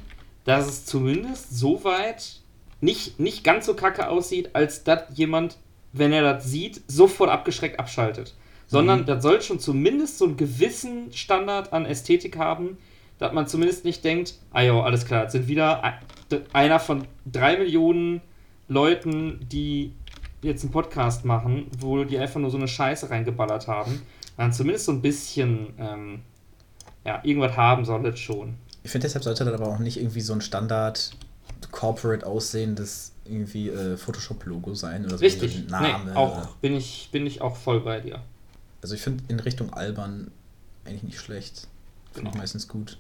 [SPEAKER 1] dass es zumindest so weit nicht, nicht ganz so kacke aussieht, als dass jemand, wenn er das sieht, sofort abgeschreckt abschaltet. Sondern das soll schon zumindest so einen gewissen Standard an Ästhetik haben, dass man zumindest nicht denkt, ah jo, alles klar, das sind wieder einer von drei Millionen Leuten, die jetzt einen Podcast machen, wo die einfach nur so eine Scheiße reingeballert haben. Dann zumindest so ein bisschen, ähm, ja, irgendwas haben soll es schon.
[SPEAKER 3] Ich finde, deshalb sollte das aber auch nicht irgendwie so ein Standard Corporate aussehendes irgendwie äh, Photoshop-Logo sein oder so.
[SPEAKER 1] Richtig,
[SPEAKER 3] ein
[SPEAKER 1] nee,
[SPEAKER 3] Name.
[SPEAKER 1] auch, bin ich, bin ich auch voll bei dir.
[SPEAKER 3] Also ich finde in Richtung albern eigentlich nicht schlecht. Finde ich
[SPEAKER 1] Genau.
[SPEAKER 3] meistens gut.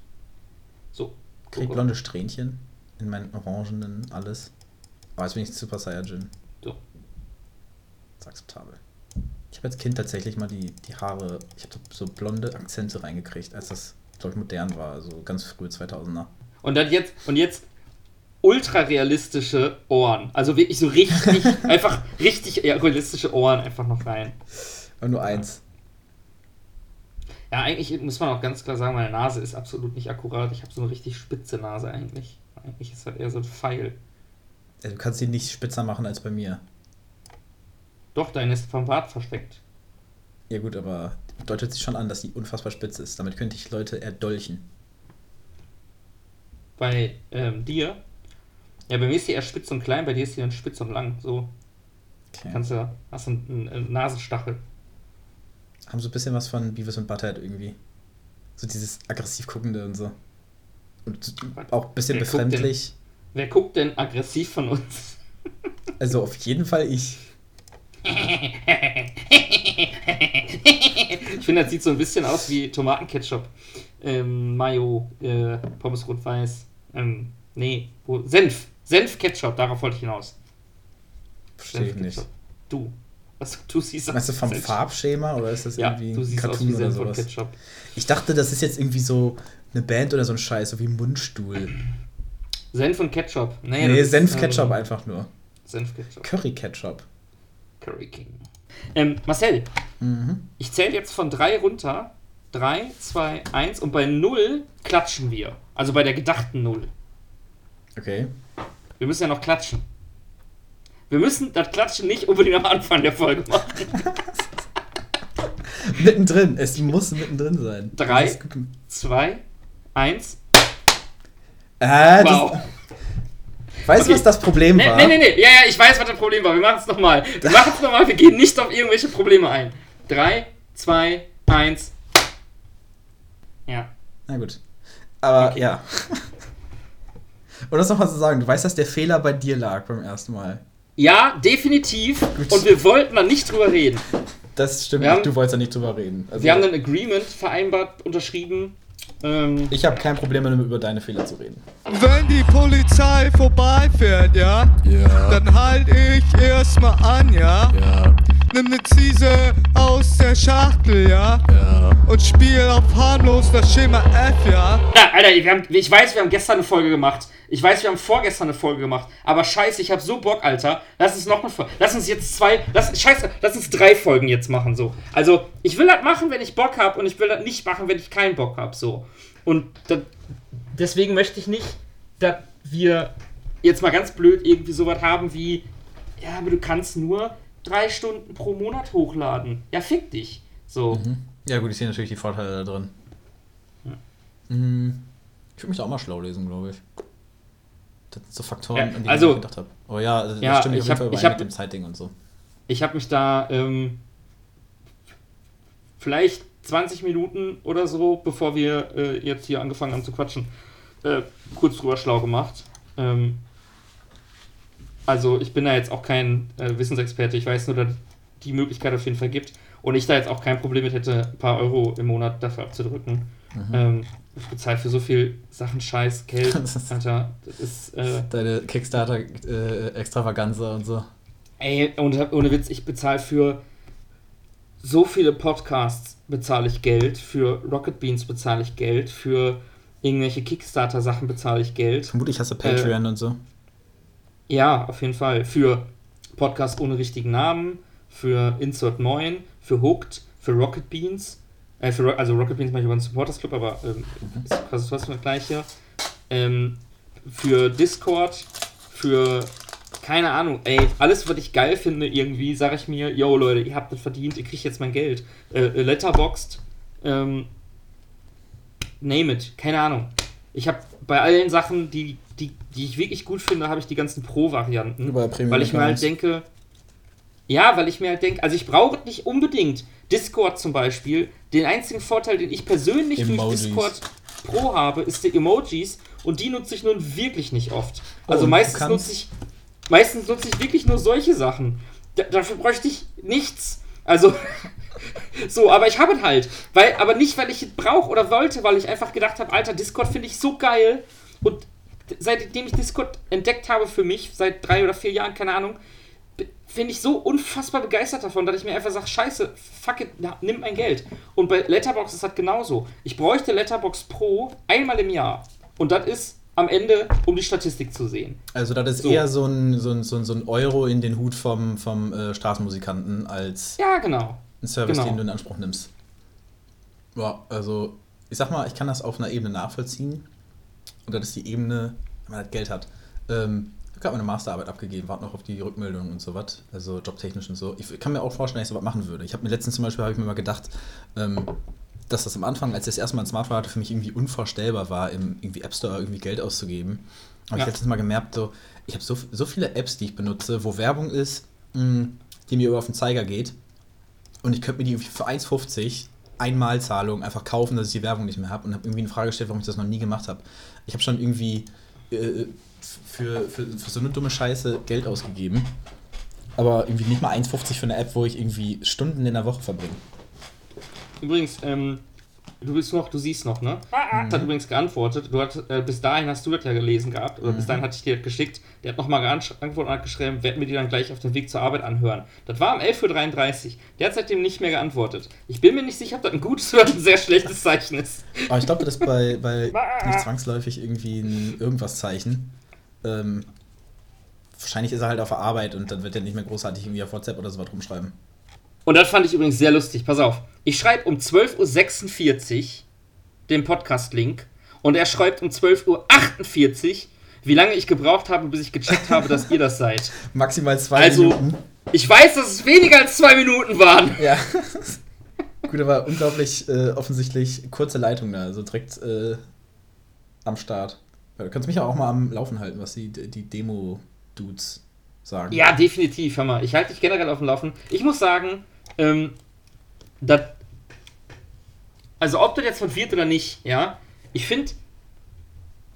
[SPEAKER 1] So,
[SPEAKER 3] Krieg blonde Strähnchen in meinen orangenen alles. Aber jetzt bin ich Super Saiyajin.
[SPEAKER 1] So.
[SPEAKER 3] Ist akzeptabel. Ich habe als Kind tatsächlich mal die, die Haare, ich habe so blonde Akzente reingekriegt, als das, glaube ich, modern war, also ganz früh 2000er.
[SPEAKER 1] Und dann jetzt, und jetzt ultra realistische Ohren. Also wirklich so richtig, einfach richtig realistische Ohren einfach noch rein.
[SPEAKER 3] Aber nur eins.
[SPEAKER 1] Ja, eigentlich muss man auch ganz klar sagen, meine Nase ist absolut nicht akkurat. Ich habe so eine richtig spitze Nase eigentlich. Eigentlich ist das eher so ein Pfeil.
[SPEAKER 3] Ja, Du kannst sie nicht spitzer machen als bei mir.
[SPEAKER 1] Doch, deine ist vom Bart versteckt.
[SPEAKER 3] Ja gut, aber deutet sich schon an, dass sie unfassbar spitz ist. Damit könnte ich Leute erdolchen.
[SPEAKER 1] Bei ähm, dir. Ja, bei mir ist die eher spitz und klein, bei dir ist die dann spitz und lang. So
[SPEAKER 3] Okay.
[SPEAKER 1] kannst du, hast du einen, einen Nasenstachel.
[SPEAKER 3] Haben so ein bisschen was von Beavis und Butthead irgendwie. So dieses aggressiv guckende und so. Und auch ein bisschen
[SPEAKER 1] Wer guckt
[SPEAKER 3] befremdlich.
[SPEAKER 1] Wer guckt denn aggressiv von uns?
[SPEAKER 3] Also auf jeden Fall ich.
[SPEAKER 1] Ich finde, das sieht so ein bisschen aus wie Tomatenketchup. Ähm, Mayo, äh, Pommes rot-weiß. Ähm, nee, wo, Senf. Senf-Ketchup, darauf wollte ich hinaus.
[SPEAKER 3] Verstehe ich nicht.
[SPEAKER 1] Du. Was du siehst aus
[SPEAKER 3] Meinst du vom
[SPEAKER 1] Senf-
[SPEAKER 3] Farbschema oder ist das
[SPEAKER 1] Ja,
[SPEAKER 3] irgendwie
[SPEAKER 1] du
[SPEAKER 3] ein
[SPEAKER 1] siehst aus
[SPEAKER 3] Cartoon
[SPEAKER 1] wie
[SPEAKER 3] oder
[SPEAKER 1] Senf und
[SPEAKER 3] sowas?
[SPEAKER 1] Ketchup.
[SPEAKER 3] Ich dachte, das ist jetzt irgendwie so eine Band oder so ein Scheiß, so wie Mundstuhl.
[SPEAKER 1] Senf und Ketchup. Nee,
[SPEAKER 3] Nee, Senf-Ketchup
[SPEAKER 1] ähm,
[SPEAKER 3] einfach nur.
[SPEAKER 1] Senf-Ketchup.
[SPEAKER 3] Curry-Ketchup.
[SPEAKER 1] Curry King. Ähm, Marcel,
[SPEAKER 3] Mhm.
[SPEAKER 1] ich zähle jetzt von drei runter. Drei, zwei, eins und bei null klatschen wir. Also bei der gedachten Null.
[SPEAKER 3] Okay.
[SPEAKER 1] Wir müssen ja noch klatschen. Wir müssen das Klatschen nicht unbedingt am Anfang der Folge machen.
[SPEAKER 3] Mittendrin. Es muss mittendrin sein.
[SPEAKER 1] Drei. Zwei, eins.
[SPEAKER 3] Ah,
[SPEAKER 1] Wow.
[SPEAKER 3] das, weißt du,
[SPEAKER 1] Okay.
[SPEAKER 3] was das Problem
[SPEAKER 1] Nee,
[SPEAKER 3] war?
[SPEAKER 1] nee, nee, nee. Ja, ja, ich weiß, was das Problem war. Wir machen es nochmal. Wir machen es nochmal. Wir gehen nicht auf irgendwelche Probleme ein. Drei, zwei, eins. Ja.
[SPEAKER 3] Na gut. Aber
[SPEAKER 1] Okay.
[SPEAKER 3] ja. Und das nochmal zu sagen, du weißt, dass der Fehler bei dir lag beim ersten Mal.
[SPEAKER 1] Ja, definitiv.
[SPEAKER 3] Gut.
[SPEAKER 1] Und wir wollten da nicht drüber reden.
[SPEAKER 3] Das stimmt
[SPEAKER 1] haben-
[SPEAKER 3] du wolltest ja nicht drüber reden. Also,
[SPEAKER 1] Wir haben ein Agreement vereinbart, unterschrieben. Ähm,
[SPEAKER 3] ich habe kein Problem damit, über deine Fehler zu reden.
[SPEAKER 5] Wenn die Polizei vorbeifährt, ja,
[SPEAKER 4] Ja,
[SPEAKER 5] dann halt ich erstmal an, ja.
[SPEAKER 4] ja,
[SPEAKER 5] Nimm ne Ziese aus der Schachtel, ja.
[SPEAKER 4] ja.
[SPEAKER 5] Und spiel auf harmlos das Schema F, ja.
[SPEAKER 1] Ja, Alter, wir haben, ich weiß, wir haben gestern eine Folge gemacht. Ich weiß, wir haben vorgestern eine Folge gemacht. Aber scheiße, ich habe so Bock, Alter. Lass uns noch eine Folge. Lass uns jetzt zwei. Lass, scheiße, lass uns drei Folgen jetzt machen, so. Also, ich will das machen, wenn ich Bock habe. Und ich will das nicht machen, wenn ich keinen Bock habe, so. Und das, deswegen möchte ich nicht, dass wir jetzt mal ganz blöd irgendwie sowas haben wie. Ja, aber du kannst nur drei Stunden pro Monat hochladen. Ja, fick dich. So.
[SPEAKER 3] Ja gut, ich sehe natürlich die Vorteile da drin. Mhm. Ich würde mich da auch mal schlau lesen, glaube ich. Das sind so Faktoren,
[SPEAKER 1] Ja,
[SPEAKER 3] an die
[SPEAKER 1] also-
[SPEAKER 3] ich gedacht habe. Oh ja, das
[SPEAKER 1] Ja,
[SPEAKER 3] stimmt
[SPEAKER 1] ich
[SPEAKER 3] auf
[SPEAKER 1] hab-
[SPEAKER 3] jeden Fall
[SPEAKER 1] ich
[SPEAKER 3] überein
[SPEAKER 1] hab-
[SPEAKER 3] mit dem Zeitding und so.
[SPEAKER 1] Ich habe mich da ähm, vielleicht 20 Minuten oder so, bevor wir äh, jetzt hier angefangen haben zu quatschen, äh, kurz drüber schlau gemacht. Ähm, also ich bin da jetzt auch kein äh, Wissensexperte. Ich weiß nur, dass die Möglichkeit auf jeden Fall gibt. Und ich da jetzt auch kein Problem mit hätte, ein paar Euro im Monat dafür abzudrücken. Ähm, ich bezahle für so viel Sachen Scheiß, Geld, Alter. Das ist, äh,
[SPEAKER 3] Deine Kickstarter-Extravaganza und so.
[SPEAKER 1] Ey, ohne, ohne Witz, ich bezahle für so viele Podcasts bezahle ich Geld, für Rocket Beans bezahle ich Geld, für irgendwelche Kickstarter-Sachen bezahle ich Geld.
[SPEAKER 3] Vermutlich hast du Patreon und so.
[SPEAKER 1] Ja, auf jeden Fall. Für Podcasts ohne richtigen Namen, für Insert 9, für Hooked, für Rocket Beans. Äh, für, also Rocket Beans mache ich über den Supporters Club, aber ähm, ist quasi fast das gleiche. Ähm, für Discord, für keine Ahnung, ey, alles, was ich geil finde, irgendwie, sage ich mir, yo Leute, ihr habt das verdient, ihr kriegt jetzt mein Geld. Äh, äh, Letterboxd, ähm, name it, keine Ahnung. Ich habe bei allen Sachen, die, die, ich wirklich gut finde, habe ich die ganzen Pro-Varianten. Weil ich mir halt denke, ja, weil ich mir halt denke, also ich brauche nicht unbedingt Discord zum Beispiel. Den einzigen Vorteil, den ich persönlich
[SPEAKER 3] Emojis.
[SPEAKER 1] durch Discord Pro habe, ist die Emojis und die nutze ich nun wirklich nicht oft. Also
[SPEAKER 3] du
[SPEAKER 1] meistens nutze ich meistens nutze ich wirklich nur solche Sachen. Da, dafür bräuchte ich nichts. Also so, aber ich habe es halt, weil aber nicht weil ich es brauche oder wollte, weil ich einfach gedacht habe, Alter, Discord finde ich so geil und seitdem ich Discord entdeckt habe für mich, seit drei oder vier Jahren, keine Ahnung, bin ich so unfassbar begeistert davon, dass ich mir einfach sage, scheiße, fuck it, na, nimm mein Geld. Und bei Letterbox ist das genauso. Ich bräuchte Letterbox Pro einmal im Jahr. Und das ist am Ende, um die Statistik zu sehen.
[SPEAKER 3] Also das ist
[SPEAKER 1] So.
[SPEAKER 3] eher so ein, so, ein, so, ein, so ein Euro in den Hut vom, vom äh, Straßenmusikanten als
[SPEAKER 1] Ja, genau.
[SPEAKER 3] ein Service,
[SPEAKER 1] Genau.
[SPEAKER 3] den du in Anspruch nimmst. Ja, also ich sag mal, ich kann das auf einer Ebene nachvollziehen. Und das ist die Ebene, wenn man halt Geld hat. Ähm, ich habe gerade meine Masterarbeit abgegeben, warte noch auf die Rückmeldung und so was, also jobtechnisch und so. Ich kann mir auch vorstellen, dass ich so was machen würde. Ich habe mir letztens zum Beispiel, habe ich mir mal gedacht, ähm, dass das am Anfang, als ich das erste Mal ein Smartphone hatte, für mich irgendwie unvorstellbar war, im irgendwie App Store irgendwie Geld auszugeben. Aber
[SPEAKER 1] Ja.
[SPEAKER 3] ich letztens mal gemerkt, so, ich habe so, so viele Apps, die ich benutze, wo Werbung ist, mh, die mir über auf den Zeiger geht. Und ich könnte mir die irgendwie für 1,50 Einmalzahlung einfach kaufen, dass ich die Werbung nicht mehr habe und habe irgendwie eine Frage gestellt, warum ich das noch nie gemacht habe. Ich habe schon irgendwie äh, für, für, für so eine dumme Scheiße Geld ausgegeben. Aber irgendwie nicht mal 1,50 für eine App, wo ich irgendwie Stunden in der Woche verbringe.
[SPEAKER 1] Übrigens, ähm, du bist noch, du siehst noch, ne? Hat übrigens geantwortet. Du hat, äh, bis dahin hast du das ja gelesen gehabt, oder bis dahin hatte ich dir das geschickt. Der hat nochmal geantwortet und hat geschrieben, werden wir die dann gleich auf dem Weg zur Arbeit anhören. Das war um 11.33 Uhr. Der hat seitdem nicht mehr geantwortet. Ich bin mir nicht sicher, ob das ein gutes oder ein sehr schlechtes Zeichen ist.
[SPEAKER 3] Aber ich glaube, das ist bei, bei nicht zwangsläufig irgendwie ein Irgendwas-Zeichen. Ähm, wahrscheinlich ist er halt auf der Arbeit und dann wird er nicht mehr großartig irgendwie auf WhatsApp oder so was rumschreiben.
[SPEAKER 1] Und das fand ich übrigens sehr lustig. Pass auf. Ich schreibe um 12.46 Uhr den Podcast-Link und er schreibt um 12.48 Uhr, wie lange ich gebraucht habe, bis ich gecheckt habe, dass ihr das seid.
[SPEAKER 3] Maximal zwei
[SPEAKER 1] Also-
[SPEAKER 3] Minuten.
[SPEAKER 1] Ich weiß, dass es weniger als zwei Minuten waren.
[SPEAKER 3] Ja. Gut, aber unglaublich äh, offensichtlich kurze Leitung da, also direkt äh, am Start. Ja, du kannst mich auch mal am Laufen halten, was die, die Demo-Dudes sagen.
[SPEAKER 1] Ja, definitiv. Hör mal, ich halte dich generell auf dem Laufen. Ich muss sagen, ähm, das. Also, ob das jetzt von wird oder nicht, ja, ich finde,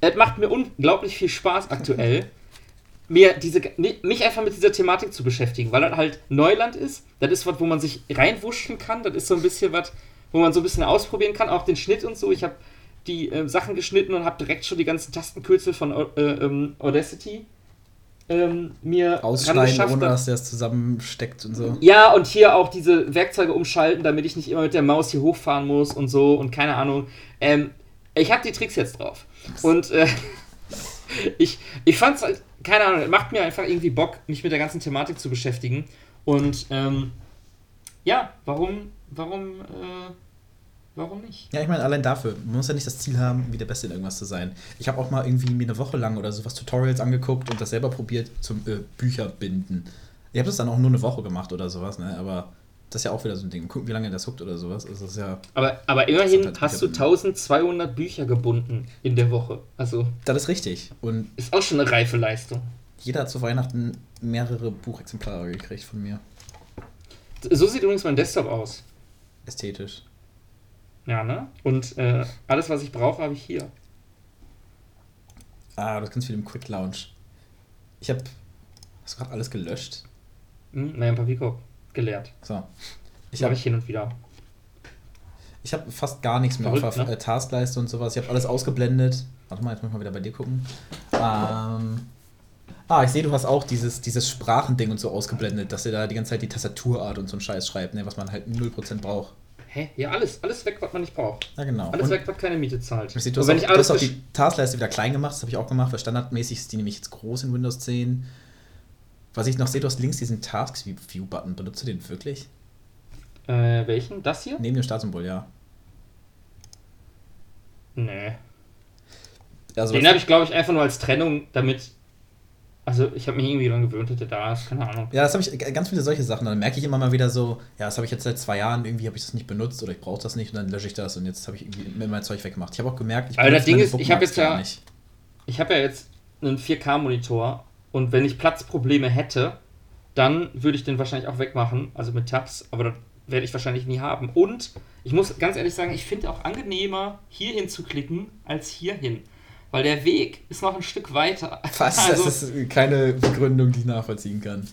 [SPEAKER 1] es macht mir unglaublich viel Spaß aktuell, mir diese, mi- mich einfach mit dieser Thematik zu beschäftigen, weil das halt Neuland ist. Das ist was, wo man sich reinwuschen kann. Das ist so ein bisschen was, wo man so ein bisschen ausprobieren kann, auch den Schnitt und so. Ich habe die äh, Sachen geschnitten und habe direkt schon die ganzen Tastenkürzel von äh, ähm, Audacity ähm, mir
[SPEAKER 3] Ausschneiden,
[SPEAKER 1] rangeschafft.
[SPEAKER 3] ohne dass der es zusammensteckt und so.
[SPEAKER 1] Ja, und hier auch diese Werkzeuge umschalten, damit ich nicht immer mit der Maus hier hochfahren muss und so und keine Ahnung. Ähm, ich habe die Tricks jetzt drauf. Und äh, ich, ich fand's halt, keine Ahnung, macht mir einfach irgendwie Bock, mich mit der ganzen Thematik zu beschäftigen. Und ähm, ja, warum, warum, äh, warum nicht?
[SPEAKER 3] Ja, ich meine, allein dafür. Man muss ja nicht das Ziel haben, wie der Beste in irgendwas zu sein. Ich habe auch mal irgendwie mir eine Woche lang oder sowas Tutorials angeguckt und das selber probiert zum äh, Bücherbinden. Ich habe das dann auch nur eine Woche gemacht oder sowas, ne? Aber das ist ja auch wieder so ein Ding. Gucken, wie lange das huckt oder sowas. Also das ja.
[SPEAKER 1] Aber, aber immerhin
[SPEAKER 3] halt
[SPEAKER 1] hast du
[SPEAKER 3] Bücher
[SPEAKER 1] 1200 Bücher gebunden in der Woche. Also
[SPEAKER 3] Das ist richtig. Und
[SPEAKER 1] ist auch schon eine reife Leistung.
[SPEAKER 3] jeder hat zu Weihnachten mehrere Buchexemplare gekriegt von mir.
[SPEAKER 1] So sieht übrigens mein Desktop aus.
[SPEAKER 3] Ästhetisch.
[SPEAKER 1] Ja, ne? Und äh, alles, was ich brauche, habe ich hier.
[SPEAKER 3] Ah, das ganz viel im Quick Lounge. Ich habe. Hast du gerade alles gelöscht?
[SPEAKER 1] Hm? Naja, ein Papierkorb geleert.
[SPEAKER 3] So. Ich
[SPEAKER 1] habe
[SPEAKER 3] habe
[SPEAKER 1] ich hin und wieder.
[SPEAKER 3] ich hab fast gar nichts mehr
[SPEAKER 1] Verrückt,
[SPEAKER 3] auf der
[SPEAKER 1] ne?
[SPEAKER 3] äh, Taskleiste und sowas. Ich habe alles ausgeblendet. Warte mal, jetzt muss ich mal wieder bei dir gucken. Ähm. Ah, ich sehe, du hast auch dieses, dieses Sprachending und so ausgeblendet, dass ihr da die ganze Zeit die Tastaturart und so einen Scheiß schreibt, ne, was man halt 0% braucht.
[SPEAKER 1] Hä? Ja, alles, alles weg, was man nicht braucht.
[SPEAKER 3] Ja, genau.
[SPEAKER 1] Alles
[SPEAKER 3] Und
[SPEAKER 1] weg, was keine Miete zahlt.
[SPEAKER 3] du hast,
[SPEAKER 1] wenn
[SPEAKER 3] auch,
[SPEAKER 1] ich
[SPEAKER 3] du
[SPEAKER 1] alles
[SPEAKER 3] hast auch die Taskleiste wieder klein gemacht, das habe ich auch gemacht, weil standardmäßig ist die nämlich jetzt groß in Windows 10. Was ich noch sehe, du hast links diesen Tasks-View-Button. Benutzt du den wirklich?
[SPEAKER 1] Äh, welchen? Das hier?
[SPEAKER 3] Neben dem Startsymbol, ja.
[SPEAKER 1] Nee.
[SPEAKER 3] Also,
[SPEAKER 1] Den habe ich, glaube ich, einfach nur als Trennung, damit. Also, ich habe mich irgendwie daran gewöhnt, dass der da ist. Keine Ahnung.
[SPEAKER 3] Ja, das habe ich ganz viele solche Sachen. Dann merke ich immer mal wieder so, ja, das habe ich jetzt seit zwei Jahren, irgendwie habe ich das nicht benutzt oder ich brauche das nicht und dann lösche ich das und jetzt habe ich irgendwie mein Zeug weggemacht. Ich habe auch gemerkt, ich
[SPEAKER 1] Aber das Ding ist, ich habe jetzt ja-
[SPEAKER 3] nicht.
[SPEAKER 1] Ich habe ja jetzt einen 4K-Monitor und wenn ich Platzprobleme hätte, dann würde ich den wahrscheinlich auch wegmachen, also mit Tabs, aber das werde ich wahrscheinlich nie haben. Und ich muss ganz ehrlich sagen, ich finde auch angenehmer, hier hin zu klicken, als hier hin. Weil der Weg ist noch ein Stück weiter.
[SPEAKER 3] Fast,
[SPEAKER 1] Also,
[SPEAKER 3] das ist keine Begründung, die ich nachvollziehen kann.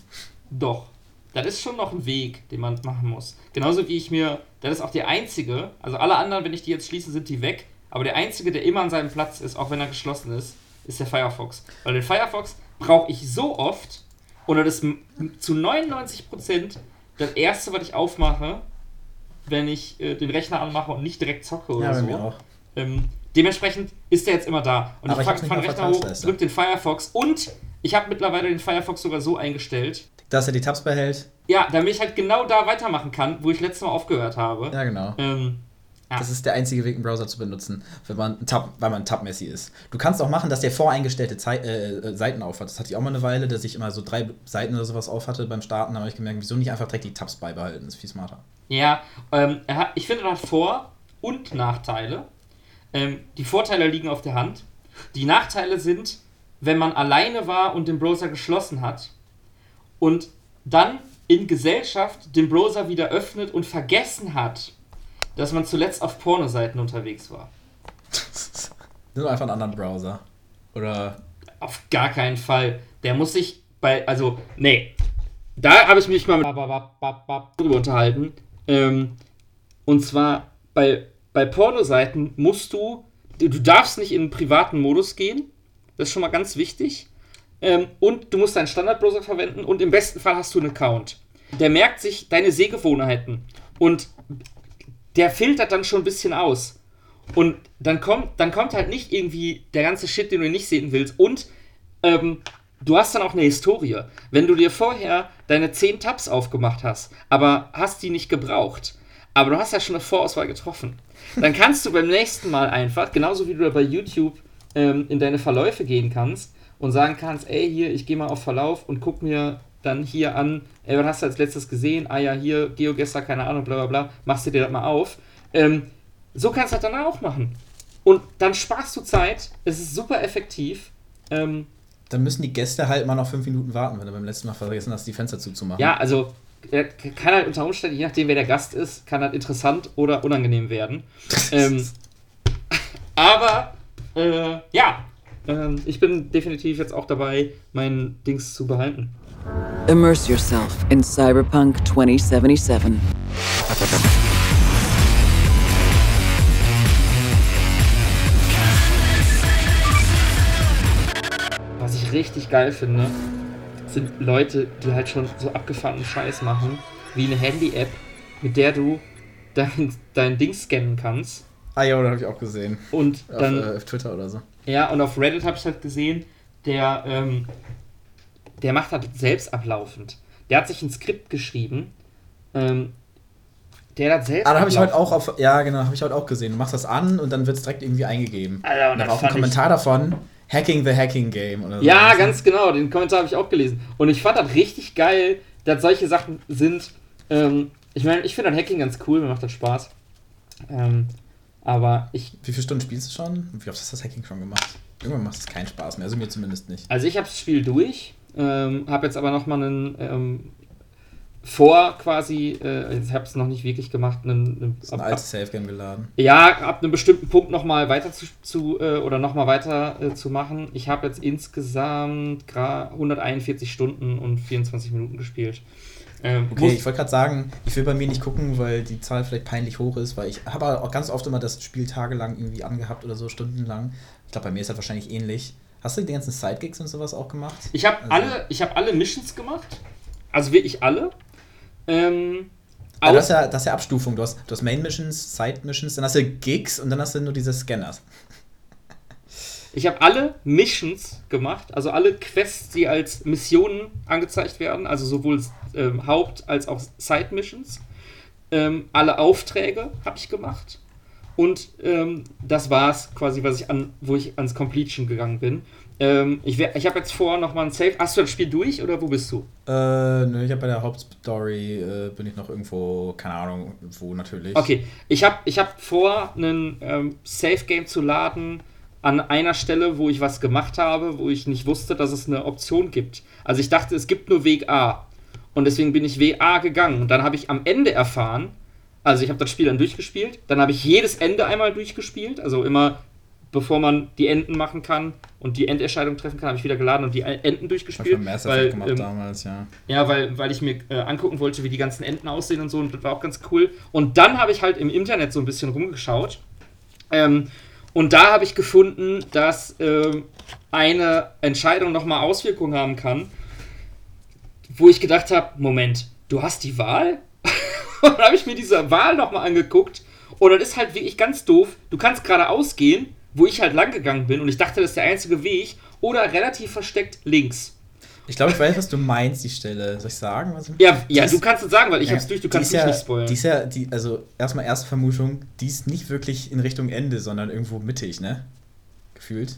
[SPEAKER 1] Doch. Das ist schon noch ein Weg, den man machen muss. Genauso wie ich mir, das ist auch der einzige, also alle anderen, wenn ich die jetzt schließe, sind die weg. Aber der einzige, der immer an seinem Platz ist, auch wenn er geschlossen ist, ist der Firefox. Weil den Firefox brauche ich so oft oder das m- zu 99% das erste, was ich aufmache, wenn ich äh, den Rechner anmache und nicht direkt zocke oder
[SPEAKER 3] Ja,
[SPEAKER 1] so.
[SPEAKER 3] mir auch.
[SPEAKER 1] Ähm, dementsprechend ist der jetzt immer da. Und
[SPEAKER 3] Aber
[SPEAKER 1] ich fange
[SPEAKER 3] mal
[SPEAKER 1] Rechner hoch, drück den Firefox und ich habe mittlerweile den Firefox sogar so eingestellt,
[SPEAKER 3] Dass er die Tabs behält.
[SPEAKER 1] ja, damit ich halt genau da weitermachen kann, wo ich letztes Mal aufgehört habe.
[SPEAKER 3] Ja, genau.
[SPEAKER 1] Ähm, ja.
[SPEAKER 3] Das ist der einzige Weg, einen Browser zu benutzen, wenn man ein Tab, weil man Tab-Messi ist. Du kannst auch machen, dass der voreingestellte Zei äh, äh, Seiten aufhat. Das hatte ich auch mal eine Weile, dass ich immer so drei Seiten oder sowas aufhatte beim Starten. Da habe ich gemerkt, wieso nicht einfach direkt die Tabs beibehalten? Das ist viel smarter.
[SPEAKER 1] Ja, ähm, er hat, ich finde, er hat Vor- und Nachteile. Ähm, die Vorteile liegen auf der Hand. Die Nachteile sind, wenn man alleine war und den Browser geschlossen hat und dann in Gesellschaft den Browser wieder öffnet und vergessen hat, dass man zuletzt auf Pornoseiten unterwegs war.
[SPEAKER 3] Nimm einfach einen anderen Browser. Oder.
[SPEAKER 1] Auf gar keinen Fall. Der muss sich bei, also, nee. Da habe ich mich mal mit drüber unterhalten. Ähm, und zwar bei, bei Pornoseiten musst du, du darfst nicht in einen privaten Modus gehen. Das ist schon mal ganz wichtig. Ähm, und du musst deinen Standardbrowser verwenden und im besten Fall hast du einen Account. Der merkt sich deine Sehgewohnheiten und der filtert dann schon ein bisschen aus. Und dann kommt, dann kommt halt nicht irgendwie der ganze Shit, den du nicht sehen willst. Und ähm, du hast dann auch eine Historie. Wenn du dir vorher deine 10 Tabs aufgemacht hast, aber hast die nicht gebraucht, aber du hast ja schon eine Vorauswahl getroffen, dann kannst du beim nächsten Mal einfach, genauso wie du bei YouTube ähm, in deine Verläufe gehen kannst und sagen kannst, ey, hier, ich gehe mal auf Verlauf und guck mir dann hier an, ey, was hast du als letztes gesehen? Ah ja, hier, GeoGester, keine Ahnung, bla bla bla, machst du dir das mal auf. Ähm, so kannst du das dann auch machen. Und dann sparst du Zeit, es ist super effektiv. Ähm,
[SPEAKER 3] Dann müssen die Gäste halt mal noch fünf Minuten warten, wenn du beim letzten Mal vergessen hast, die Fenster zuzumachen.
[SPEAKER 1] ja, also kann halt unter Umständen, je nachdem wer der Gast ist, kann halt interessant oder unangenehm werden. ähm, aber äh, ja, ähm, ich bin definitiv jetzt auch dabei, mein Dings zu behalten.
[SPEAKER 6] Immerse yourself in Cyberpunk 2077.
[SPEAKER 1] Was ich richtig geil finde, sind Leute, die halt schon so abgefahrenen Scheiß machen, wie eine Handy-App, mit der du dein, dein Ding scannen kannst.
[SPEAKER 3] Ah ja, das habe ich auch gesehen.
[SPEAKER 1] Und
[SPEAKER 3] Auf,
[SPEAKER 1] dann,
[SPEAKER 3] äh, auf Twitter oder so.
[SPEAKER 1] ja, und auf Reddit habe ich halt gesehen, der, ähm, der macht halt selbst ablaufend. Der hat sich ein Skript geschrieben, ähm, der hat selbst
[SPEAKER 3] Ah, da habe ich heute auch auf. Ja, genau, habe ich heute auch gesehen. Du machst das an und dann wird es direkt irgendwie eingegeben.
[SPEAKER 1] Alter, und
[SPEAKER 3] und da
[SPEAKER 1] das
[SPEAKER 3] war auch ein Kommentar davon: Hacking the Hacking Game oder so.
[SPEAKER 1] Ja, ganz genau, den Kommentar habe ich auch gelesen. Und ich fand das richtig geil, dass solche Sachen sind. Ähm, ich meine, ich finde das Hacking ganz cool, mir macht das Spaß. Ähm, aber ich,
[SPEAKER 3] Wie viele Stunden spielst du schon? Wie oft hast du das Hacking schon gemacht? Irgendwann macht es keinen Spaß mehr, also mir zumindest nicht.
[SPEAKER 1] also ich habe das Spiel durch, ähm, habe jetzt aber nochmal einen ähm, vor quasi, äh, ich habe es noch nicht wirklich gemacht, einen, einen, ab,
[SPEAKER 3] altes Safe-Game geladen.
[SPEAKER 1] ja, ab einem bestimmten Punkt nochmal weiter zu, zu äh, oder nochmal weiter äh, zu machen. Ich habe jetzt insgesamt gra- 141 Stunden und 24 Minuten gespielt. Ähm,
[SPEAKER 3] Okay, ich wollte gerade sagen, ich will bei mir nicht gucken, weil die Zahl vielleicht peinlich hoch ist, weil ich habe auch ganz oft immer das Spiel tagelang irgendwie angehabt oder so, stundenlang. Ich glaube, bei mir ist das wahrscheinlich ähnlich. Hast du die ganzen Sidegigs und sowas auch gemacht?
[SPEAKER 1] Ich habe
[SPEAKER 3] Also-
[SPEAKER 1] alle, ich habe alle Missions gemacht. Also wirklich alle. Ähm,
[SPEAKER 3] Aber das,
[SPEAKER 1] aus-
[SPEAKER 3] ist ja, das ist ja Abstufung. Du hast, du hast Main-Missions, Side-Missions, dann hast du Gigs und dann hast du nur diese Scanners.
[SPEAKER 1] ich habe alle Missions gemacht, also alle Quests, die als Missionen angezeigt werden, also sowohl ähm, Haupt- als auch Side-Missions. Ähm, alle Aufträge habe ich gemacht. Und ähm, das war's quasi, was ich an, wo ich ans Completion gegangen bin. Ähm, ich wär- ich habe jetzt vor, nochmal ein Save. Hast du das Spiel durch oder wo bist du?
[SPEAKER 3] Äh, nö, ich habe bei der Hauptstory, äh, bin ich noch irgendwo, keine Ahnung, wo natürlich.
[SPEAKER 1] Okay, ich habe ich hab vor, einen ähm, Safe Game zu laden an einer Stelle, wo ich was gemacht habe, wo ich nicht wusste, dass es eine Option gibt. Also ich dachte, es gibt nur Weg A. Und deswegen bin ich Weg A gegangen. Und dann habe ich am Ende erfahren, also ich habe das Spiel dann durchgespielt, dann habe ich jedes Ende einmal durchgespielt, also immer bevor man die Enden machen kann und die Endentscheidung treffen kann, habe ich wieder geladen und die Enden
[SPEAKER 3] Hab ich
[SPEAKER 1] durchgespielt.
[SPEAKER 3] beim Mass
[SPEAKER 1] weil,
[SPEAKER 3] gemacht
[SPEAKER 1] ähm,
[SPEAKER 3] damals, ja.
[SPEAKER 1] ja, weil, weil ich mir äh, angucken wollte, wie die ganzen Enden aussehen und so, und das war auch ganz cool. Und dann habe ich halt im Internet so ein bisschen rumgeschaut. Ähm, Und da habe ich gefunden, dass ähm, eine Entscheidung nochmal Auswirkungen haben kann, wo ich gedacht habe, Moment, du hast die Wahl? und dann habe ich mir diese Wahl nochmal angeguckt und dann ist halt wirklich ganz doof, du kannst geradeaus gehen, wo ich halt lang gegangen bin und ich dachte, das ist der einzige Weg, oder relativ versteckt links.
[SPEAKER 3] Ich glaube, ich weiß, was du meinst, die Stelle. Soll ich sagen? Was
[SPEAKER 1] Ja, ja,
[SPEAKER 3] Die
[SPEAKER 1] du
[SPEAKER 3] ist-
[SPEAKER 1] kannst es sagen, weil ich
[SPEAKER 3] Ja,
[SPEAKER 1] hab's durch, du kannst
[SPEAKER 3] ist
[SPEAKER 1] mich
[SPEAKER 3] ja,
[SPEAKER 1] nicht spoilern.
[SPEAKER 3] Die ist ja, die, also erstmal erste Vermutung, die ist nicht wirklich in Richtung Ende, sondern irgendwo mittig, ne? Gefühlt.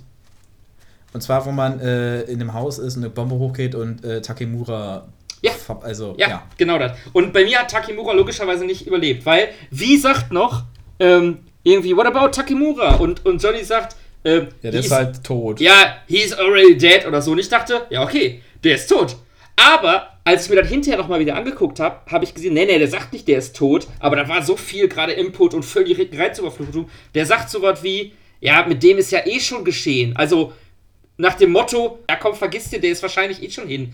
[SPEAKER 3] Und zwar, wo man äh, in einem Haus ist und eine Bombe hochgeht und äh, Takemura.
[SPEAKER 1] Ja.
[SPEAKER 3] Also,
[SPEAKER 1] Ja,
[SPEAKER 3] ja.
[SPEAKER 1] genau das. Und bei mir hat Takemura logischerweise nicht überlebt, weil, wie sagt noch, ähm, irgendwie, what about Takemura? Und, und Johnny sagt, ähm,
[SPEAKER 3] Ja, der ist halt tot.
[SPEAKER 1] ja, he's already dead oder so. Und ich dachte, ja, okay, der ist tot. Aber als ich mir dann hinterher nochmal wieder angeguckt habe, habe ich gesehen, nee, nee, der sagt nicht, der ist tot, aber da war so viel gerade Input und völlig Reizüberflutung. Der sagt so was wie, ja, mit dem ist ja eh schon geschehen. Also nach dem Motto, ja komm, vergiss dir, der ist wahrscheinlich eh schon hin.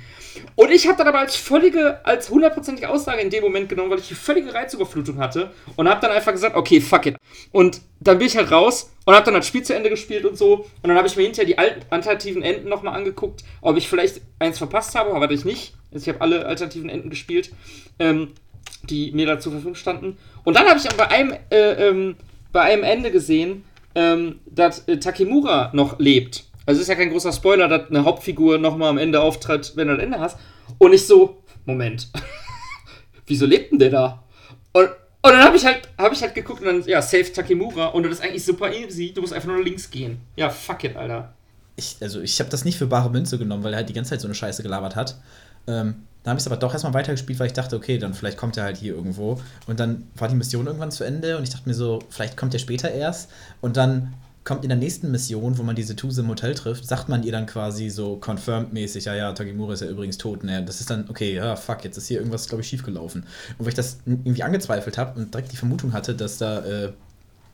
[SPEAKER 1] Und ich habe dann aber als völlige, als hundertprozentige Aussage in dem Moment genommen, weil ich die völlige Reizüberflutung hatte und habe dann einfach gesagt, okay, fuck it. Und dann bin ich halt raus und habe dann das Spiel zu Ende gespielt und so. Und dann habe ich mir hinterher die alten alternativen Enden nochmal angeguckt, ob ich vielleicht eins verpasst habe, aber ich nicht. Also ich habe alle alternativen Enden gespielt, ähm, die mir da zur Verfügung standen. Und dann habe ich aber bei einem, äh, ähm, bei einem Ende gesehen, ähm, dass äh, Takemura noch lebt. Also es ist ja kein großer Spoiler, dass eine Hauptfigur nochmal am Ende auftritt, wenn du das Ende hast. Und ich so, Moment, wieso lebt denn der da? Und, und dann habe ich halt, habe ich halt geguckt und dann, ja, Save Takemura und das ist eigentlich super easy, du musst einfach nur links gehen. Ja, fuck it, Alter.
[SPEAKER 3] Ich, also, ich habe das nicht für bare Münze genommen, weil er halt die ganze Zeit so eine Scheiße gelabert hat. Ähm, dann habe ich es aber doch erstmal weitergespielt, weil ich dachte, okay, dann vielleicht kommt er halt hier irgendwo. Und dann war die Mission irgendwann zu Ende und ich dachte mir so, vielleicht kommt er später erst. Und dann kommt in der nächsten Mission, wo man diese Tuse im Hotel trifft, sagt man ihr dann quasi so confirmed-mäßig, ja, ja, Tagemura ist ja übrigens tot. Ne? Das ist dann, okay, ja, fuck, jetzt ist hier irgendwas, glaube ich, schiefgelaufen. Und weil ich das irgendwie angezweifelt habe und direkt die Vermutung hatte, dass da, äh,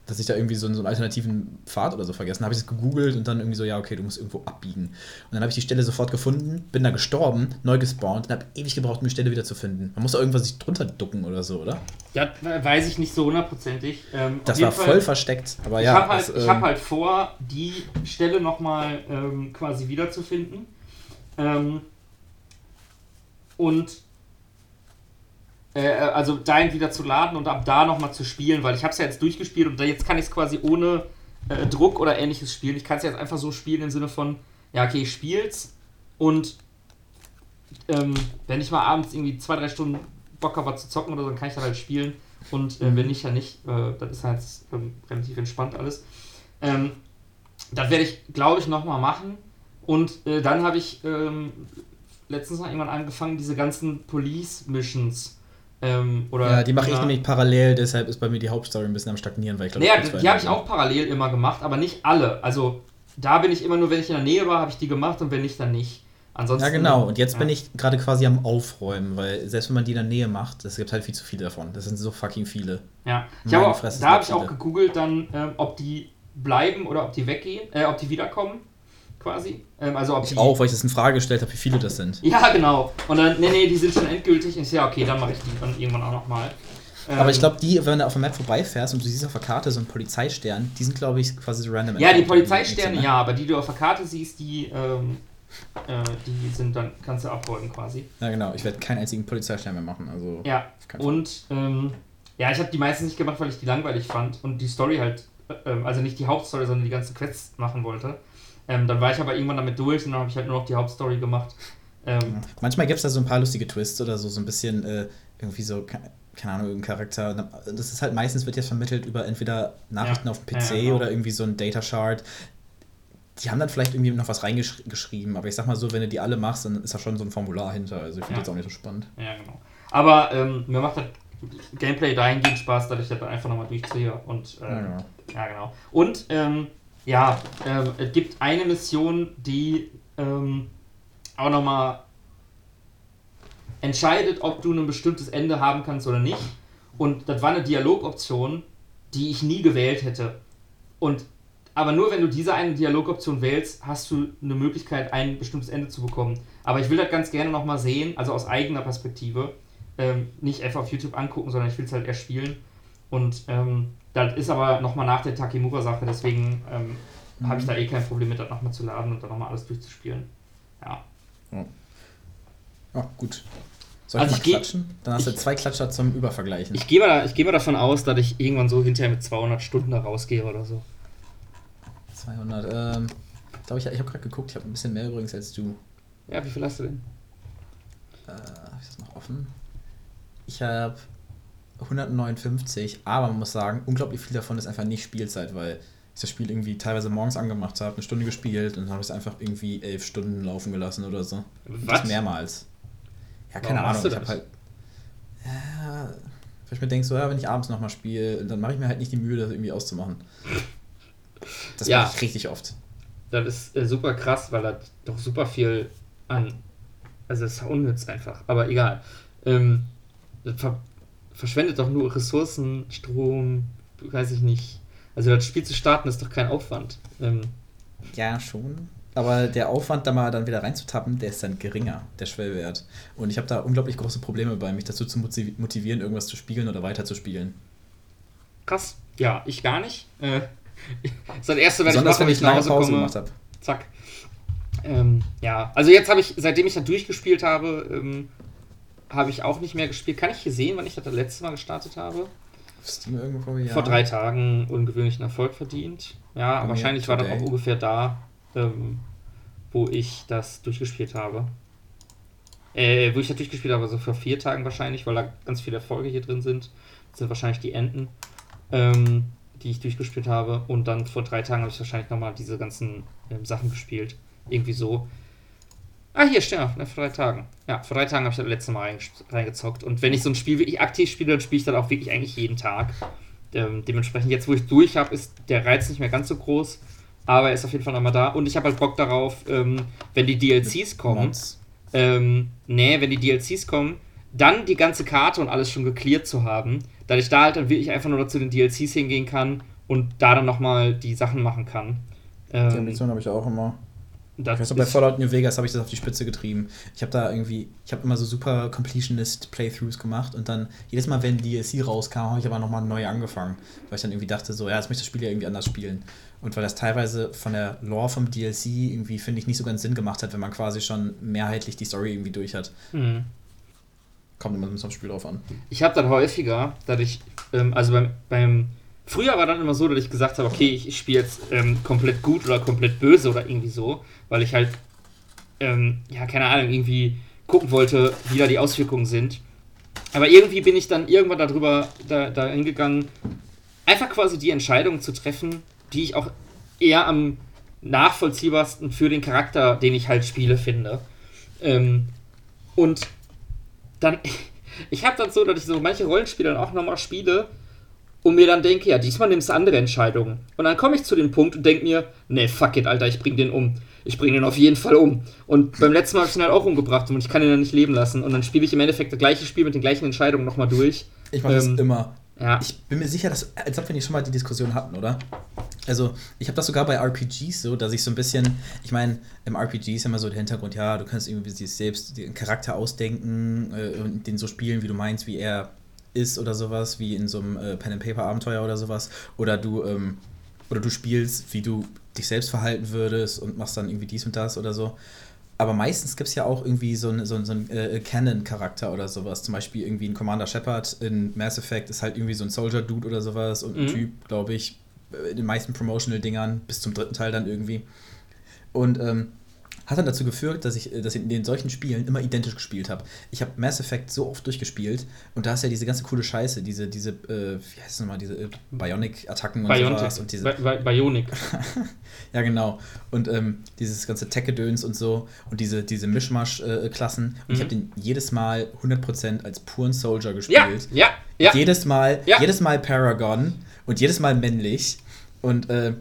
[SPEAKER 3] dass ich da irgendwie so, einen- so einen alternativen Pfad oder so vergessen habe, habe ich es gegoogelt und dann irgendwie so, ja, okay, du musst irgendwo abbiegen. Und dann habe ich die Stelle sofort gefunden, bin da gestorben, neu gespawnt und habe ewig gebraucht, um die Stelle wieder zu finden. Man muss da irgendwas sich drunter ducken oder so, oder?
[SPEAKER 1] Ja, weiß ich nicht so hundertprozentig. Ähm,
[SPEAKER 3] Das war
[SPEAKER 1] Fall-
[SPEAKER 3] voll versteckt, aber
[SPEAKER 1] ich
[SPEAKER 3] ja.
[SPEAKER 1] habe halt,
[SPEAKER 3] das,
[SPEAKER 1] ich
[SPEAKER 3] ähm,
[SPEAKER 1] hab halt vor, die Stelle nochmal ähm, quasi wiederzufinden. Ähm, und äh, also dahin wieder zu laden und ab da nochmal zu spielen, weil ich habe es ja jetzt durchgespielt und da jetzt kann ich es quasi ohne äh, Druck oder ähnliches spielen. Ich kann es jetzt einfach so spielen im Sinne von, ja, okay, ich spiel's und ähm, wenn ich mal abends irgendwie zwei, drei Stunden Bock habe, was zu zocken oder so, dann kann ich dann halt spielen. Und äh, wenn nicht, ja nicht. Äh, das ist halt ähm, relativ entspannt alles. Ähm, das werde ich, glaube ich, nochmal machen. Und äh, dann habe ich ähm, letztens noch irgendwann angefangen, diese ganzen Police-Missions. Ähm,
[SPEAKER 3] Ja, die mache ich nämlich parallel, deshalb ist bei mir die Hauptstory ein bisschen am Stagnieren, weil ich glaube,
[SPEAKER 1] Naja,
[SPEAKER 3] vor
[SPEAKER 1] die habe ich auch parallel immer gemacht, aber nicht alle. Also da bin ich immer nur, wenn ich in der Nähe war, habe ich die gemacht und wenn nicht, dann nicht. Ansonsten.
[SPEAKER 3] Ja, genau. Und jetzt
[SPEAKER 1] ja.
[SPEAKER 3] bin ich gerade quasi am Aufräumen, weil selbst wenn man die in der Nähe macht, es gibt halt viel zu viele davon. Das sind so fucking viele.
[SPEAKER 1] Ja, ich
[SPEAKER 3] Meine
[SPEAKER 1] habe auch,
[SPEAKER 3] Fresse,
[SPEAKER 1] da habe ich auch gegoogelt, dann, ähm, ob die bleiben oder ob die weggehen, äh, ob die wiederkommen, quasi. Ähm, also ob
[SPEAKER 3] Ich
[SPEAKER 1] die,
[SPEAKER 3] auch, weil ich das in Frage gestellt habe, wie viele das sind.
[SPEAKER 1] Ja, genau. Und dann, nee, nee, die sind schon endgültig. Und ich ja, okay, dann mache ich die dann irgendwann auch nochmal. Ähm,
[SPEAKER 3] Aber ich glaube, die, wenn du auf der Map vorbeifährst und du siehst auf der Karte so einen Polizeistern, die sind, glaube ich, quasi so random.
[SPEAKER 1] Ja, die Polizeisterne,
[SPEAKER 3] ne?
[SPEAKER 1] ja, aber die du auf der Karte siehst, die, ähm, äh, die sind dann, kannst du abräumen quasi.
[SPEAKER 3] Ja, genau. Ich werde keinen einzigen Polizeistern mehr machen. Also,
[SPEAKER 1] Ja, und ähm, ja, ich habe die meisten nicht gemacht, weil ich die langweilig fand und die Story halt, äh, ähm, also nicht die Hauptstory, sondern die ganzen Quests machen wollte. Ähm, dann war ich aber irgendwann damit durch und dann habe ich halt nur noch die Hauptstory gemacht. Ähm,
[SPEAKER 3] Manchmal gibt es da so ein paar lustige Twists oder so, so ein bisschen äh, irgendwie so, ke- keine Ahnung, irgendein Charakter. Das ist halt meistens wird jetzt vermittelt über entweder Nachrichten
[SPEAKER 1] Ja,
[SPEAKER 3] auf dem PC
[SPEAKER 1] ja, genau.
[SPEAKER 3] oder irgendwie so ein Data Shard. Die haben dann vielleicht irgendwie noch was reingeschrieben, aber ich sag mal so, wenn du die alle machst, dann ist da schon so ein Formular hinter. Also ich finde
[SPEAKER 1] Ja.
[SPEAKER 3] das auch nicht so spannend.
[SPEAKER 1] Ja, genau. Aber ähm, mir macht das Gameplay dahingehend Spaß, dass ich das dann einfach nochmal durchziehe. Und, ähm,
[SPEAKER 3] Ja, genau.
[SPEAKER 1] ja, genau. Und, ähm, ja, ähm, es gibt eine Mission, die ähm, auch nochmal entscheidet, ob du ein bestimmtes Ende haben kannst oder nicht. Und das war eine Dialogoption, die ich nie gewählt hätte. Und aber nur wenn du diese eine Dialogoption wählst, hast du eine Möglichkeit, ein bestimmtes Ende zu bekommen. Aber ich will das ganz gerne nochmal sehen, also aus eigener Perspektive. Ähm, nicht einfach auf YouTube angucken, sondern ich will es halt eher spielen. Und ähm, das ist aber nochmal nach der Takemura-Sache, deswegen ähm, habe ich
[SPEAKER 3] Mhm.
[SPEAKER 1] da eh kein Problem mit, das nochmal zu laden und dann nochmal alles durchzuspielen. Ja.
[SPEAKER 3] Oh, gut. Soll
[SPEAKER 1] Also
[SPEAKER 3] ich
[SPEAKER 1] ich
[SPEAKER 3] klatschen? Dann hast du zwei Klatscher zum Übervergleichen.
[SPEAKER 1] Ich gehe mal, ich geh mal davon aus, dass ich irgendwann so hinterher mit 200 Stunden da rausgehe oder so.
[SPEAKER 3] 200. Ähm, glaube ich, ich habe gerade geguckt, ich habe ein bisschen mehr übrigens als du.
[SPEAKER 1] Ja, wie viel hast du denn?
[SPEAKER 3] Äh, habe ich das noch offen? Ich habe 159, aber man muss sagen, unglaublich viel davon ist einfach nicht Spielzeit, weil ich das Spiel irgendwie teilweise morgens angemacht habe, eine Stunde gespielt und dann habe ich es einfach irgendwie elf Stunden laufen gelassen oder so. Und Das
[SPEAKER 1] Was?
[SPEAKER 3] mehrmals. Ja,
[SPEAKER 1] Warum
[SPEAKER 3] keine
[SPEAKER 1] machst
[SPEAKER 3] Ahnung. Ich habe halt. Ja, weil ich mir denke, so, ja, wenn ich abends nochmal spiele, dann mache ich mir halt nicht die Mühe, das irgendwie auszumachen. Das
[SPEAKER 1] Ja.
[SPEAKER 3] mache ich richtig oft.
[SPEAKER 1] Das ist äh, super krass, weil das doch super viel an. Also, es ist unnütz einfach, aber egal. Ähm, das ver verschwendet doch nur Ressourcen, Strom, weiß ich nicht. Also, das Spiel zu starten ist doch kein Aufwand. Ähm,
[SPEAKER 3] Ja, schon. Aber der Aufwand, da mal dann wieder reinzutappen, der ist dann geringer, der Schwellwert. Und ich habe da unglaublich große Probleme bei, mich dazu zu motivi- motivieren, irgendwas zu spielen oder weiterzuspielen.
[SPEAKER 1] krass. Ja, ich gar nicht. Äh, das ist das erste, was ich mache,
[SPEAKER 3] wenn
[SPEAKER 1] wenn
[SPEAKER 3] ich
[SPEAKER 1] nach
[SPEAKER 3] lange
[SPEAKER 1] Hause
[SPEAKER 3] Pause
[SPEAKER 1] komme.
[SPEAKER 3] gemacht habe.
[SPEAKER 1] Zack. Ähm, ja, also jetzt habe ich, seitdem ich das durchgespielt habe, ähm, habe ich auch nicht mehr gespielt. Kann ich hier sehen, wann ich das das letzte Mal gestartet habe?
[SPEAKER 3] Auf Steam irgendwo, ja.
[SPEAKER 1] Vor drei Tagen ungewöhnlichen Erfolg verdient. Ja,
[SPEAKER 3] mir
[SPEAKER 1] wahrscheinlich war das auch ungefähr da, ähm, wo ich das durchgespielt habe. Äh, wo ich das durchgespielt habe, so vor vier Tagen wahrscheinlich, weil da ganz viele Erfolge hier drin sind. Das sind wahrscheinlich die Enden, ähm, die ich durchgespielt habe. Und dann vor drei Tagen habe ich wahrscheinlich nochmal diese ganzen ähm, Sachen gespielt. Irgendwie so. Ah, hier, stimmt, ne, vor drei Tagen. Ja, vor drei Tagen habe ich das letzte Mal reingezockt. Und wenn ich so ein Spiel wirklich aktiv spiele, dann spiele ich das auch wirklich eigentlich jeden Tag. Ähm, dementsprechend, jetzt wo ich durch habe, ist der Reiz nicht mehr ganz so groß. Aber er ist auf jeden Fall nochmal da. Und ich habe halt Bock darauf, ähm, wenn die DLCs kommen. Ähm, nee, wenn die DLCs kommen, dann die ganze Karte und alles schon geklärt zu haben, dass ich da halt dann wirklich einfach nur zu den DLCs hingehen kann und da dann nochmal die Sachen machen kann.
[SPEAKER 3] Die
[SPEAKER 1] Ähm,
[SPEAKER 3] Ambition habe ich auch immer.
[SPEAKER 1] Das
[SPEAKER 3] Ich weiß noch, bei Fallout New Vegas habe ich das auf die Spitze getrieben. Ich habe da irgendwie, ich habe immer so super Completionist-Playthroughs gemacht und dann jedes Mal, wenn DLC rauskam, habe ich aber nochmal neu angefangen. Weil ich dann irgendwie dachte, so, ja, jetzt möchte ich das Spiel ja irgendwie anders spielen. Und weil das teilweise von der Lore vom DLC irgendwie, finde ich, nicht so ganz Sinn gemacht hat, wenn man quasi schon mehrheitlich die Story irgendwie durch hat.
[SPEAKER 1] Mhm.
[SPEAKER 3] Kommt immer so ein bisschen aufs Spiel drauf an.
[SPEAKER 1] Ich habe das häufiger, dass ich, ähm, also beim, beim, früher war dann immer so, dass ich gesagt habe, okay, ich, ich spiele jetzt ähm, komplett gut oder komplett böse oder irgendwie so, weil ich halt, ähm, ja, keine Ahnung, irgendwie gucken wollte, wie da die Auswirkungen sind. Aber irgendwie bin ich dann irgendwann darüber da, da hingegangen, einfach quasi die Entscheidungen zu treffen, die ich auch eher am nachvollziehbarsten für den Charakter, den ich halt spiele, finde. Ähm, und dann, ich habe dann so, dass ich so manche Rollenspiele dann auch nochmal spiele und mir dann denke, ja, diesmal nimmst du andere Entscheidungen. Und dann komme ich zu dem Punkt und denke mir, nee, fuck it, Alter, ich bring den um. Ich bring den auf jeden Fall um. Und beim letzten Mal habe ich ihn halt auch umgebracht und ich kann ihn dann nicht leben lassen. Und dann spiele ich im Endeffekt das gleiche Spiel mit den gleichen Entscheidungen nochmal durch.
[SPEAKER 3] Ich mache das
[SPEAKER 1] Ähm,
[SPEAKER 3] immer.
[SPEAKER 1] Ja,
[SPEAKER 3] Ich bin mir sicher, dass, als ob wir nicht schon mal die Diskussion hatten, oder? Also, ich habe das sogar bei RPGs so, dass ich so ein bisschen, ich meine, im RPG ist immer so der Hintergrund, ja, du kannst irgendwie selbst den Charakter ausdenken äh, und den so spielen, wie du meinst, wie er ist oder sowas, wie in so einem äh, Pen-and-Paper-Abenteuer oder sowas. Oder du, ähm, oder du spielst, wie du dich selbst verhalten würdest und machst dann irgendwie dies und das oder so. Aber meistens gibt es ja auch irgendwie so einen so einen- so einen, äh, Canon-Charakter oder sowas. Zum Beispiel irgendwie ein Commander Shepard in Mass Effect ist halt irgendwie so ein Soldier-Dude oder sowas und ein
[SPEAKER 1] Mhm.
[SPEAKER 3] Typ, glaube ich, äh, in den meisten Promotional-Dingern, bis zum dritten Teil dann irgendwie. Und ähm, hat dann dazu geführt, dass ich, äh, dass ich in den solchen Spielen immer identisch gespielt habe. Ich habe Mass Effect so oft durchgespielt und da ist ja diese ganze coole Scheiße, diese, diese, äh, wie heißt es nochmal, diese äh, Bionic-Attacken und sowas
[SPEAKER 1] Biontech.
[SPEAKER 3] und diese.
[SPEAKER 1] Bi Bi Bionic.
[SPEAKER 3] Ja, genau. Und ähm, dieses ganze Tech-Gedöns und so und diese, diese Mischmasch-Klassen. und ich
[SPEAKER 1] Mhm.
[SPEAKER 3] habe den jedes Mal 100% als puren Soldier
[SPEAKER 1] Ja,
[SPEAKER 3] gespielt.
[SPEAKER 1] ja, ja.
[SPEAKER 3] Jedes Mal,
[SPEAKER 1] Ja.
[SPEAKER 3] jedes Mal Paragon und jedes Mal männlich. Und äh,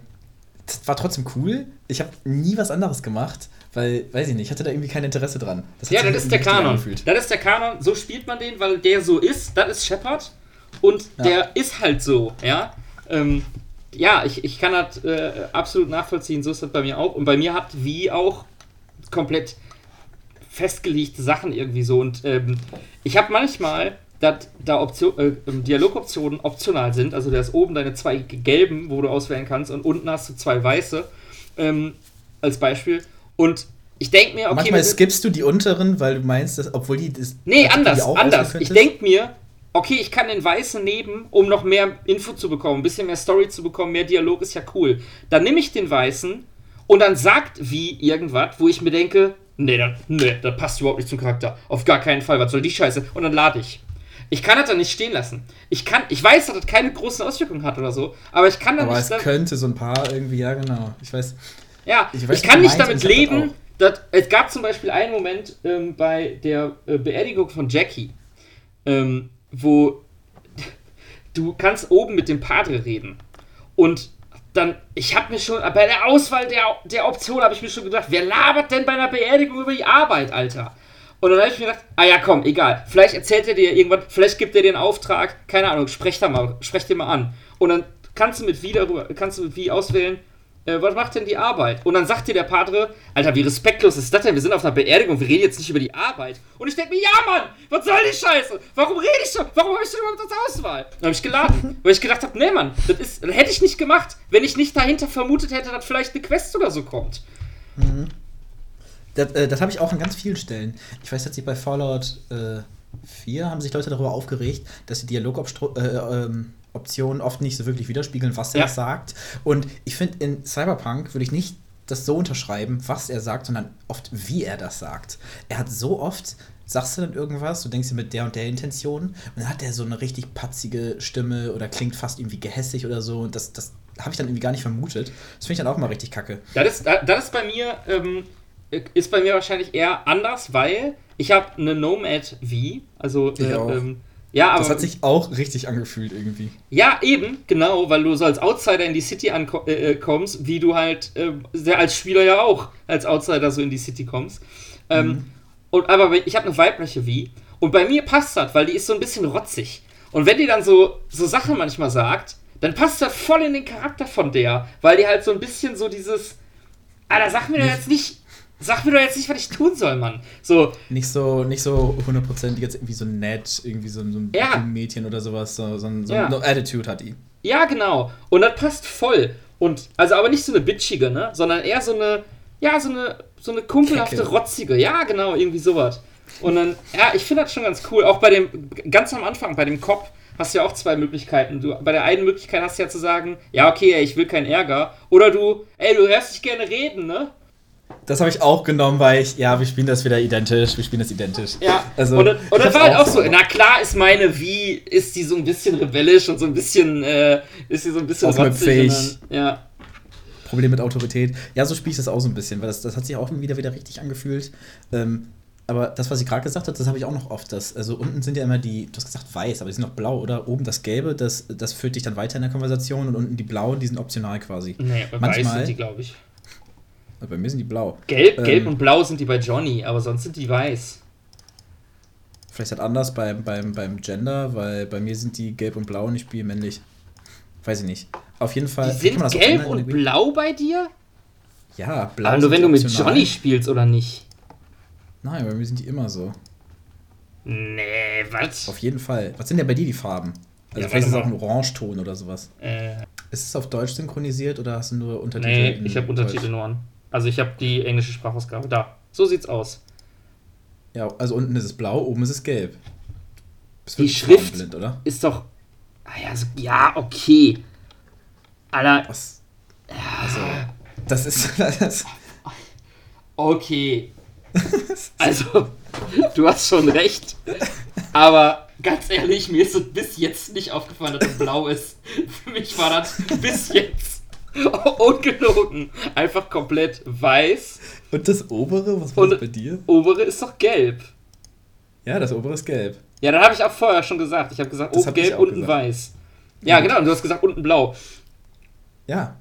[SPEAKER 3] das war trotzdem cool. Ich habe nie was anderes gemacht, weil, weiß ich nicht, ich hatte da irgendwie kein Interesse dran. Das
[SPEAKER 1] Ja, das ist der Kanon.
[SPEAKER 3] angefühlt.
[SPEAKER 1] Das ist der Kanon, so spielt man den, weil der so ist. Das ist Shepard. Und
[SPEAKER 3] Ja.
[SPEAKER 1] der ist halt so, ja. Ähm, ja, ich, ich kann das äh, absolut nachvollziehen. So ist das bei mir auch. Und bei mir hat wie auch komplett festgelegte Sachen irgendwie so. Und ähm, ich habe manchmal, dass da Option, äh, ähm, Dialogoptionen optional sind. Also da ist oben deine zwei gelben, wo du auswählen kannst, und unten hast du zwei weiße. Ähm, als Beispiel. Und ich denke mir, okay.
[SPEAKER 3] Manchmal skippst du die unteren, weil du meinst, dass, obwohl die das.
[SPEAKER 1] Nee, anders, anders. Ich denke mir, okay, ich kann den Weißen nehmen, um noch mehr Info zu bekommen, ein bisschen mehr Story zu bekommen, mehr Dialog ist ja cool. Dann nehme ich den Weißen und dann sagt wie irgendwas, wo ich mir denke, nee, das, nee, das passt überhaupt nicht zum Charakter. Auf gar keinen Fall, was soll die Scheiße? Und dann lade ich. Ich kann das dann nicht stehen lassen. Ich kann, ich weiß, dass das keine großen Auswirkungen hat oder so, aber ich kann dann
[SPEAKER 3] Aber
[SPEAKER 1] nicht.
[SPEAKER 3] es
[SPEAKER 1] dann-
[SPEAKER 3] könnte so ein paar irgendwie, ja, genau. Ich weiß.
[SPEAKER 1] Ja,
[SPEAKER 3] Ich
[SPEAKER 1] ich,
[SPEAKER 3] weiß, was
[SPEAKER 1] kann nicht damit
[SPEAKER 3] ich
[SPEAKER 1] leben. Dass, es gab zum Beispiel einen Moment ähm, bei der äh, Beerdigung von Jackie, ähm, wo du kannst oben mit dem Padre reden. Und dann, ich habe mir schon, bei der Auswahl der, der Option habe ich mir schon gedacht, wer labert denn bei einer Beerdigung über die Arbeit, Alter? Und dann habe ich mir gedacht, ah ja, komm, egal. Vielleicht erzählt er dir irgendwann, vielleicht gibt er dir einen Auftrag, keine Ahnung, sprech da mal, sprech dir mal an. Und dann kannst du mit wie darüber, kannst du mit wie auswählen, äh, was macht denn die Arbeit? Und dann sagt dir der Padre, Alter, wie respektlos ist das denn? Wir sind auf einer Beerdigung, wir reden jetzt nicht über die Arbeit. Und ich denke mir, ja, Mann, was soll die Scheiße? Warum rede ich so? Warum habe ich denn überhaupt das Auswahl? Dann habe ich geladen, weil ich gedacht habe, nee, Mann, das, ist, das hätte ich nicht gemacht, wenn ich nicht dahinter vermutet hätte, dass vielleicht eine Quest oder so kommt.
[SPEAKER 3] Das, äh, das habe ich auch an ganz vielen Stellen. Ich weiß, dass sich bei Fallout äh, 4 haben sich Leute darüber aufgeregt, dass die Dialogoptionen äh, ähm, Optionen oft nicht so wirklich widerspiegeln, was er
[SPEAKER 1] Ja.
[SPEAKER 3] sagt. Und ich finde, in Cyberpunk würde ich nicht das so unterschreiben, was er sagt, sondern oft, wie er das sagt. Er hat so oft, sagst du dann irgendwas, du denkst dir mit der und der Intention, und dann hat er so eine richtig patzige Stimme oder klingt fast irgendwie gehässig oder so. Und das, das habe ich dann irgendwie gar nicht vermutet. Das finde ich dann auch mal richtig kacke.
[SPEAKER 1] Das ist, das ist bei mir, ähm, ist bei mir wahrscheinlich eher anders, weil ich habe eine Nomad V, also äh, ähm, ja, aber
[SPEAKER 3] Das hat sich auch richtig angefühlt irgendwie.
[SPEAKER 1] Ja, eben, genau, weil du so als Outsider in die City ankommst, äh, äh, kommst, wie du halt äh, als Spieler ja auch als Outsider so in die City kommst. Ähm, und, aber ich habe eine weibliche Wie und bei mir passt das, weil die ist so ein bisschen rotzig. Und wenn die dann so, so Sachen manchmal sagt, dann passt das voll in den Charakter von der, weil die halt so ein bisschen so dieses, Alter, sag mir doch jetzt nicht, sag mir doch jetzt nicht, was ich tun soll, Mann. So,
[SPEAKER 3] Nicht so, nicht so hundertprozentig jetzt irgendwie so nett, irgendwie so, so ein
[SPEAKER 1] Ja.
[SPEAKER 3] Mädchen oder sowas, so, so, so
[SPEAKER 1] Ja.
[SPEAKER 3] eine Attitude hat die.
[SPEAKER 1] Ja, genau. Und das passt voll. Und also aber nicht so eine bitchige, ne? Sondern eher so eine, ja, so eine, so eine kumpelhafte,
[SPEAKER 3] Kecke.
[SPEAKER 1] rotzige. Ja, genau, irgendwie sowas. Und dann, ja, ich finde das schon ganz cool. Auch bei dem, ganz am Anfang, bei dem Cop, hast du ja auch zwei Möglichkeiten. Du, bei der einen Möglichkeit hast du ja zu sagen, ja, okay, ey, ich will keinen Ärger. Oder du, ey, du hörst dich gerne reden, ne?
[SPEAKER 3] Das habe ich auch genommen, weil ich, ja, wir spielen das wieder identisch, wir spielen das identisch.
[SPEAKER 1] Ja,
[SPEAKER 3] also.
[SPEAKER 1] und, das- und das war halt auch so. Na klar ist meine, wie ist die so ein bisschen rebellisch und so ein bisschen, äh, ist sie so ein bisschen dann- Ja.
[SPEAKER 3] Problem mit Autorität. Ja, so spiele ich das auch so ein bisschen, weil das, das hat sich auch wieder, wieder richtig angefühlt. Ähm, aber das, was ich gerade gesagt habe, das habe ich auch noch oft. Das, also unten sind ja immer die, du hast gesagt weiß, aber die sind noch blau, oder? Oben das Gelbe, das, das führt dich dann weiter in der Konversation und unten die blauen, die sind optional quasi.
[SPEAKER 1] Nee, bei weiß
[SPEAKER 3] Manchmal-
[SPEAKER 1] sind die, glaube ich.
[SPEAKER 3] Aber bei mir sind die blau.
[SPEAKER 1] Gelb,
[SPEAKER 3] Ähm,
[SPEAKER 1] gelb und blau sind die bei Johnny, aber sonst sind die weiß.
[SPEAKER 3] Vielleicht halt anders beim, beim, beim Gender, weil bei mir sind die gelb und blau und ich spiele männlich. Weiß ich nicht. Auf jeden Fall.
[SPEAKER 1] Die sind
[SPEAKER 3] man das auch
[SPEAKER 1] gelb und blau bei dir?
[SPEAKER 3] Ja, blau.
[SPEAKER 1] Aber nur wenn du mit
[SPEAKER 3] optional.
[SPEAKER 1] Johnny spielst oder nicht.
[SPEAKER 3] Nein, bei mir sind die immer so.
[SPEAKER 1] Nee, was?
[SPEAKER 3] Auf jeden Fall. Was sind denn bei dir die Farben? Also
[SPEAKER 1] Ja,
[SPEAKER 3] vielleicht ist es auch ein Orangeton oder sowas.
[SPEAKER 1] Äh,
[SPEAKER 3] Ist es auf Deutsch synchronisiert oder hast du nur Untertitel?
[SPEAKER 1] nee, ich habe
[SPEAKER 3] Deutsch?
[SPEAKER 1] Untertitel nur an. Also ich habe die englische Sprachausgabe. Da. So sieht's aus.
[SPEAKER 3] Ja, also unten ist es blau, oben ist es gelb.
[SPEAKER 1] Die Schrift-
[SPEAKER 3] farbenblind, oder?
[SPEAKER 1] Ist doch. Ah ja, so, ja, okay. Alter,
[SPEAKER 3] Was? Also, das ist. Das,
[SPEAKER 1] okay. Also, du hast schon recht. Aber ganz ehrlich, mir ist es bis jetzt nicht aufgefallen, dass es blau ist. Für mich war das bis jetzt ungelogen. Einfach komplett weiß.
[SPEAKER 3] und das obere, was war
[SPEAKER 1] Und-
[SPEAKER 3] das bei dir?
[SPEAKER 1] Obere ist doch gelb.
[SPEAKER 3] Ja, das obere ist gelb.
[SPEAKER 1] Ja, dann habe ich auch vorher schon gesagt. Ich habe gesagt,
[SPEAKER 3] Das
[SPEAKER 1] oben
[SPEAKER 3] hab ich
[SPEAKER 1] gelb, unten
[SPEAKER 3] gesagt.
[SPEAKER 1] weiß. Ja, genau. Und du hast gesagt, unten blau.
[SPEAKER 3] Ja.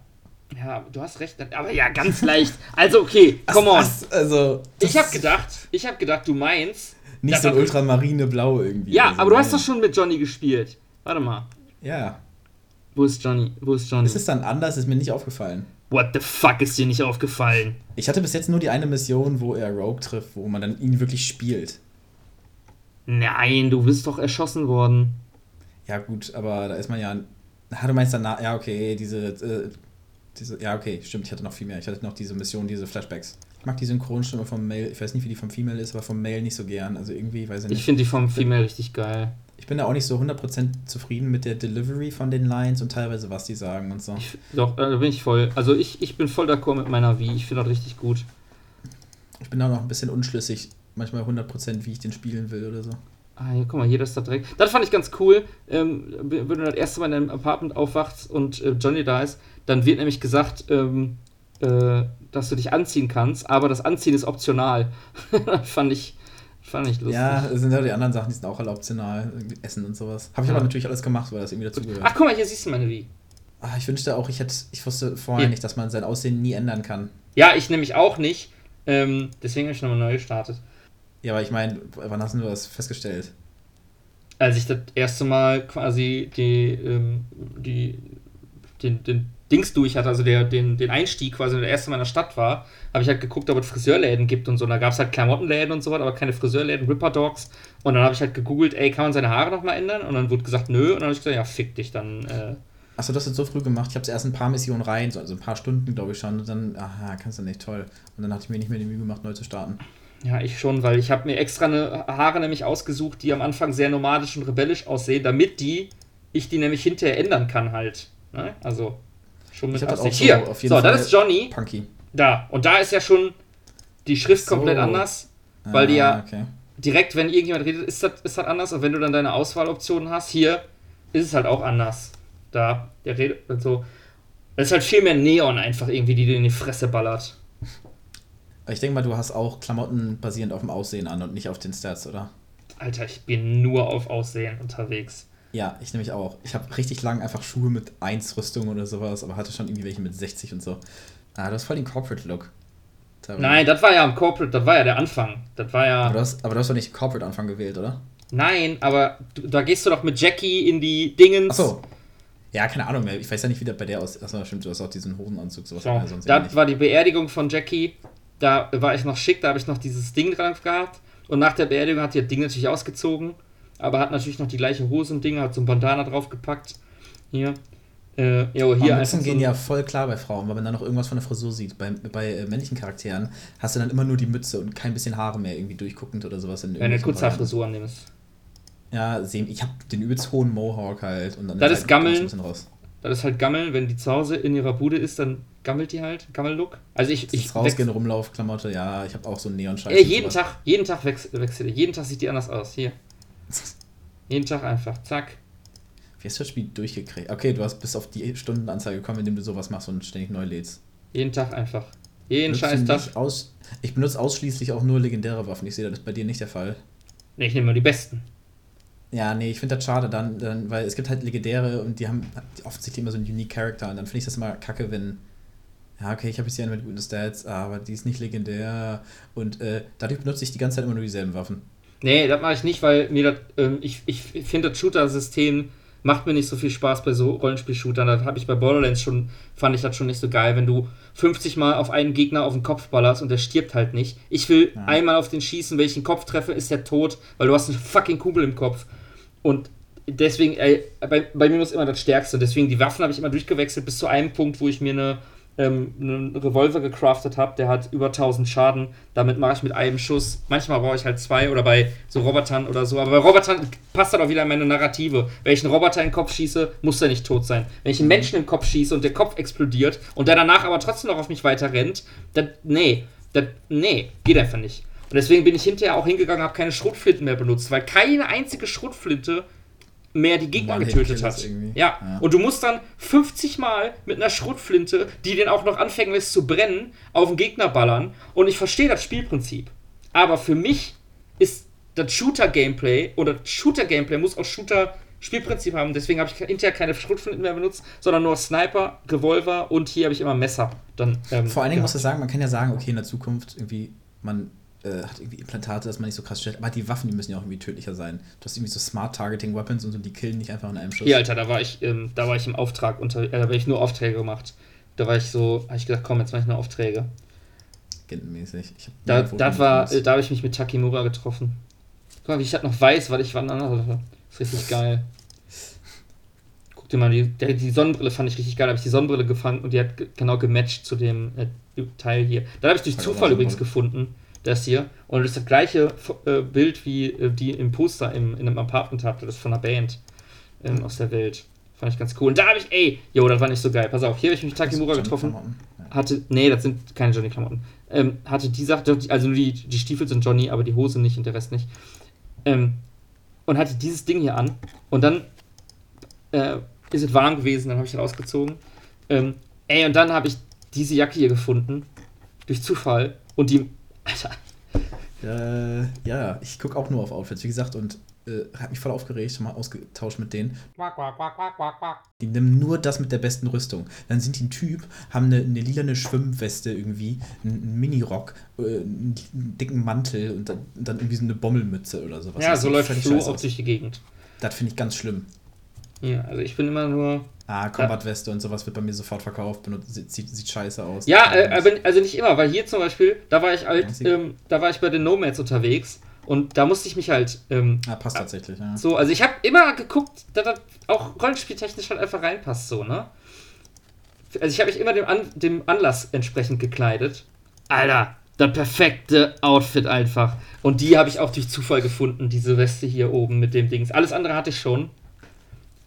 [SPEAKER 1] Ja, du hast recht. Aber ja, ganz leicht. Also, okay, come on.
[SPEAKER 3] Also. das
[SPEAKER 1] Ich habe gedacht, ich habe gedacht, du meinst.
[SPEAKER 3] Nicht so ein ultramarine Blau irgendwie.
[SPEAKER 1] Ja,
[SPEAKER 3] Also,
[SPEAKER 1] aber du hast doch schon mit Johnny gespielt. Warte mal.
[SPEAKER 3] Ja.
[SPEAKER 1] Wo ist Johnny? Wo ist Johnny?
[SPEAKER 3] Es ist dann anders, ist mir nicht aufgefallen.
[SPEAKER 1] What the fuck ist dir nicht aufgefallen?
[SPEAKER 3] Ich hatte bis jetzt nur die eine Mission, wo er Rogue trifft, wo man dann ihn wirklich spielt.
[SPEAKER 1] Nein, du bist doch erschossen worden.
[SPEAKER 3] Ja, gut, aber da ist man ja. Ah, du meinst danach. Ja, okay, diese. Äh, diese ja, okay, stimmt, ich hatte noch viel mehr. Ich hatte noch diese Mission, diese Flashbacks. Ich mag die Synchronstimme vom Mail. Ich weiß nicht, wie die vom Female ist, aber vom Mail nicht so gern. Also irgendwie, weiß ich nicht.
[SPEAKER 1] Ich finde die vom Female richtig geil.
[SPEAKER 3] Ich bin da auch nicht so 100% zufrieden mit der Delivery von den Lines und teilweise, was die sagen und so.
[SPEAKER 1] Ich, doch, da bin ich voll. Also ich, ich bin voll d'accord mit meiner Wie. Ich finde das richtig gut.
[SPEAKER 3] Ich bin da noch ein bisschen unschlüssig, manchmal 100%, wie ich den spielen will oder so.
[SPEAKER 1] Ah, hier, guck mal, hier, das ist da direkt. Das fand ich ganz cool. Ähm, wenn du das erste Mal in deinem Apartment aufwachst und äh, Johnny da ist, dann wird nämlich gesagt, ähm, äh, dass du dich anziehen kannst, aber das Anziehen ist optional. fand ich, fand ich lustig.
[SPEAKER 3] Ja, es sind ja die anderen Sachen, die sind auch alle optional. Irgendwie Essen und sowas. Habe ich
[SPEAKER 1] Ja.
[SPEAKER 3] aber natürlich alles gemacht, weil das irgendwie dazugehört.
[SPEAKER 1] Ach, guck mal, hier siehst du meine Wie.
[SPEAKER 3] Ah, ich wünschte auch, ich hätte, ich wusste vorher
[SPEAKER 1] Hier.
[SPEAKER 3] nicht, dass man sein Aussehen nie ändern kann.
[SPEAKER 1] Ja, ich nämlich auch nicht. Ähm, deswegen habe ich nochmal neu gestartet.
[SPEAKER 3] Ja, aber ich meine, wann hast du das festgestellt?
[SPEAKER 1] Als ich das erste Mal quasi die, ähm, die, den, den Dings durch hatte, also der, den, den Einstieg quasi, der erste Mal in der Stadt war, habe ich halt geguckt, ob es Friseurläden gibt und so. Und da gab es halt Klamottenläden und so was, aber keine Friseurläden, Ripper Dogs. Und dann habe ich halt gegoogelt, ey, kann man seine Haare nochmal ändern? Und dann wurde gesagt, nö. Und dann habe ich gesagt, ja, fick dich, dann. Äh,
[SPEAKER 3] Achso, das ist so früh gemacht. Ich habe erst ein paar Missionen rein, so- also ein paar Stunden, glaube ich schon. Und dann, aha, kannst du nicht, toll. Und dann hatte ich mir nicht mehr die Mühe gemacht, neu zu starten.
[SPEAKER 1] Ja, ich schon, weil ich habe mir extra eine Haare nämlich ausgesucht, die am Anfang sehr nomadisch und rebellisch aussehen, damit die, ich die nämlich hinterher ändern kann halt. Ne? Also, schon mit
[SPEAKER 3] auch so
[SPEAKER 1] Hier, so,
[SPEAKER 3] Fall-
[SPEAKER 1] das ist Johnny,
[SPEAKER 3] Punky.
[SPEAKER 1] da. Und da ist ja schon die Schrift
[SPEAKER 3] So.
[SPEAKER 1] komplett anders, weil die ja
[SPEAKER 3] Ah, okay.
[SPEAKER 1] direkt, wenn irgendjemand redet, ist das, ist das anders. Und wenn du dann deine Auswahloptionen hast, hier ist es halt auch anders. Da, der redet so. Das ist halt viel mehr Neon einfach irgendwie, die dir in die Fresse ballert.
[SPEAKER 3] Aber Ich denke mal, du hast auch Klamotten basierend auf dem Aussehen an und nicht auf den Stats, oder?
[SPEAKER 1] Alter, ich bin nur auf Aussehen unterwegs.
[SPEAKER 3] Ja, ich nämlich auch. Ich habe richtig lang einfach Schuhe mit 1 Rüstung oder sowas, aber hatte schon irgendwie welche mit 60 und so. Ah, du hast voll den Corporate-Look.
[SPEAKER 1] Nein, das war ja im Corporate, das war ja der Anfang. Das war ja.
[SPEAKER 3] Aber du hast, aber du hast doch nicht Corporate-Anfang gewählt, oder?
[SPEAKER 1] Nein, aber du, da gehst du doch mit Jackie in die Dingens.
[SPEAKER 3] Achso. Ja, keine Ahnung mehr. Ich weiß ja nicht, wie das bei der aussieht. Achso, stimmt, du hast auch diesen Hosenanzug, sowas
[SPEAKER 1] So,
[SPEAKER 3] ja sonst
[SPEAKER 1] das war die Beerdigung von Jackie. Da war ich noch schick, da habe ich noch dieses Ding dran gehabt. Und nach der Beerdigung hat die das Ding natürlich ausgezogen. Aber hat natürlich noch die gleiche Hose und Ding, hat so ein Bandana draufgepackt. Hier. Äh, jo, hier
[SPEAKER 3] Mützen
[SPEAKER 1] so
[SPEAKER 3] gehen ja voll klar bei Frauen, weil man dann noch irgendwas von der Frisur sieht. Bei, bei äh, männlichen Charakteren hast du dann immer nur die Mütze und kein bisschen Haare mehr irgendwie durchguckend oder sowas. In
[SPEAKER 1] Wenn du eine
[SPEAKER 3] irgendwelchen
[SPEAKER 1] Kurzhaarfrisur nimmst.
[SPEAKER 3] Varianten. Ja, ich habe den übelst hohen Mohawk halt. Und dann
[SPEAKER 1] Das ist
[SPEAKER 3] kommt
[SPEAKER 1] Gammeln. Das ist halt Gammeln, wenn die zu Hause in ihrer Bude ist, dann gammelt die halt. Gammellook. Also ich.
[SPEAKER 3] Das
[SPEAKER 1] ich
[SPEAKER 3] rausgehen, Rumlaufklamotte, ja, ich habe auch so einen Neon-Scheiß.
[SPEAKER 1] Jeden. Tag, jeden Tag wechselt wechsel ich. Jeden Tag sieht die anders aus. Hier. Jeden Tag einfach. Zack.
[SPEAKER 3] Wie hast du das Spiel durchgekriegt? Okay, du hast bis auf die Stundenanzeige gekommen, indem du sowas machst und ständig neu lädst.
[SPEAKER 1] Jeden Tag einfach. Jeden scheiß Tag.
[SPEAKER 3] Aus, ich benutze ausschließlich auch nur legendäre Waffen. Ich sehe, das ist bei dir nicht der Fall.
[SPEAKER 1] Nee, ich nehme nur die besten.
[SPEAKER 3] Ja, nee, ich finde das schade dann, dann, weil es gibt halt legendäre und die haben offensichtlich immer so einen unique Character und dann finde ich das immer kacke, wenn. Ja, okay, ich habe jetzt hier eine mit guten Stats, aber die ist nicht legendär. Und äh, dadurch benutze ich die ganze Zeit immer nur dieselben Waffen.
[SPEAKER 1] Nee, das mache ich nicht, weil mir das, ähm, ich, ich finde das Shooter-System macht mir nicht so viel Spaß bei so Rollenspiel-Shootern. Das habe ich bei Borderlands schon, fand ich das schon nicht so geil, wenn du 50 Mal auf einen Gegner auf den Kopf ballerst und der stirbt halt nicht. Ich will
[SPEAKER 3] Ja.
[SPEAKER 1] einmal auf den schießen, wenn ich den Kopf treffe, ist der tot, weil du hast eine fucking Kugel im Kopf. Und deswegen, ey, bei, bei mir muss immer das Stärkste. Deswegen, die Waffen habe ich immer durchgewechselt bis zu einem Punkt, wo ich mir eine, ähm, einen Revolver gecraftet habe, der hat über 1000 Schaden. Damit mache ich mit einem Schuss. Manchmal brauche ich halt zwei oder bei so Robotern oder so. Aber bei Robotern passt das auch wieder in meine Narrative. Wenn ich einen Roboter in den Kopf schieße, muss der nicht tot sein. Wenn ich einen Menschen im Kopf schieße und der Kopf explodiert und der danach aber trotzdem noch auf mich weiter rennt, dann, nee, das, nee, geht einfach nicht. Und deswegen bin ich hinterher auch hingegangen, habe keine Schrotflinten mehr benutzt, weil keine einzige Schrotflinte mehr die Gegner getötet hat. Ja.
[SPEAKER 3] Ja.
[SPEAKER 1] und du musst dann 50 Mal mit einer Schrotflinte, die den auch noch anfangen lässt zu brennen, auf den Gegner ballern. Und ich verstehe das Spielprinzip. Aber für mich ist das Shooter-Gameplay oder Shooter-Gameplay muss auch Shooter-Spielprinzip haben. Deswegen habe ich hinterher keine Schrotflinten mehr benutzt, sondern nur Sniper, Revolver und hier habe ich immer Messer. Dann, ähm,
[SPEAKER 3] Vor allen Dingen
[SPEAKER 1] ja.
[SPEAKER 3] muss ich sagen, man kann ja sagen, okay, in der Zukunft irgendwie, man äh, hat irgendwie Implantate, dass man nicht so krass stellt, aber die Waffen, die müssen ja auch irgendwie tödlicher sein. Du hast irgendwie so Smart Targeting Weapons und so, die killen nicht einfach in einem Schuss.
[SPEAKER 1] Hier, Alter, da war ich, ähm, da war ich im Auftrag unter, äh, da habe ich nur Aufträge gemacht. Da war ich so, habe ich gesagt, komm, jetzt mache ich nur Aufträge.
[SPEAKER 3] Hab
[SPEAKER 1] Da, das war, äh, da habe ich mich mit Takimura getroffen. Guck mal, wie ich das noch weiß, weil ich wandern hatte. ist richtig geil. Guck dir mal, die, der, die Sonnenbrille fand ich richtig geil. Da habe ich die Sonnenbrille gefangen und die hat ge- genau gematcht zu dem äh, Teil hier. Da habe ich durch Zufall übrigens gefunden, das hier. Und das ist das gleiche äh, Bild wie äh, die im Poster im, in einem Apartment hatte. Das ist von einer Band ähm, aus der Welt. Fand ich ganz cool. Und da habe ich, ey, jo, das war nicht so geil. Pass auf, hier habe ich mich mit Takimura
[SPEAKER 3] Johnny
[SPEAKER 1] getroffen hatte, nee, das sind keine Johnny-Klamotten. Ähm, hatte die Sache, also nur die, die Stiefel sind Johnny, aber die Hose nicht und der Rest nicht. Ähm, und hatte dieses Ding hier an und dann äh, ist es warm gewesen, dann habe ich das ausgezogen. Ähm, ey, und dann habe ich diese Jacke hier gefunden, durch Zufall, und die, Alter,
[SPEAKER 3] Äh, ja, ich gucke auch nur auf Outfits, wie gesagt, und äh, hat mich voll aufgeregt, schon mal ausgetauscht mit denen. Die nehmen nur das mit der besten Rüstung. Dann sind die ein Typ, haben eine, eine lilane Schwimmweste irgendwie, einen, Minirock, äh, einen, dicken Mantel und dann, und dann irgendwie so eine Bommelmütze oder sowas.
[SPEAKER 1] ja,
[SPEAKER 3] Das
[SPEAKER 1] so läuft
[SPEAKER 3] völlig
[SPEAKER 1] Flo auch
[SPEAKER 3] aus.
[SPEAKER 1] durch die Gegend.
[SPEAKER 3] Das finde ich ganz schlimm.
[SPEAKER 1] Ja, also ich bin immer nur,
[SPEAKER 3] Ah, Combat-Weste und sowas wird bei mir sofort verkauft, benutzt, sieht, sieht, scheiße aus.
[SPEAKER 1] Ja, äh, also nicht immer, weil hier zum Beispiel, da war ich halt, ähm, da war ich bei den Nomads unterwegs und da musste ich mich halt ähm,
[SPEAKER 3] Ah, passt tatsächlich, ja.
[SPEAKER 1] so, also ich habe immer geguckt, dass das auch rollenspieltechnisch halt einfach reinpasst, so, ne? Also ich habe mich immer dem, An dem Anlass entsprechend gekleidet. Alter, das perfekte Outfit einfach. Und die habe ich auch durch Zufall gefunden, diese Weste hier oben mit dem Dings. Alles andere hatte ich schon.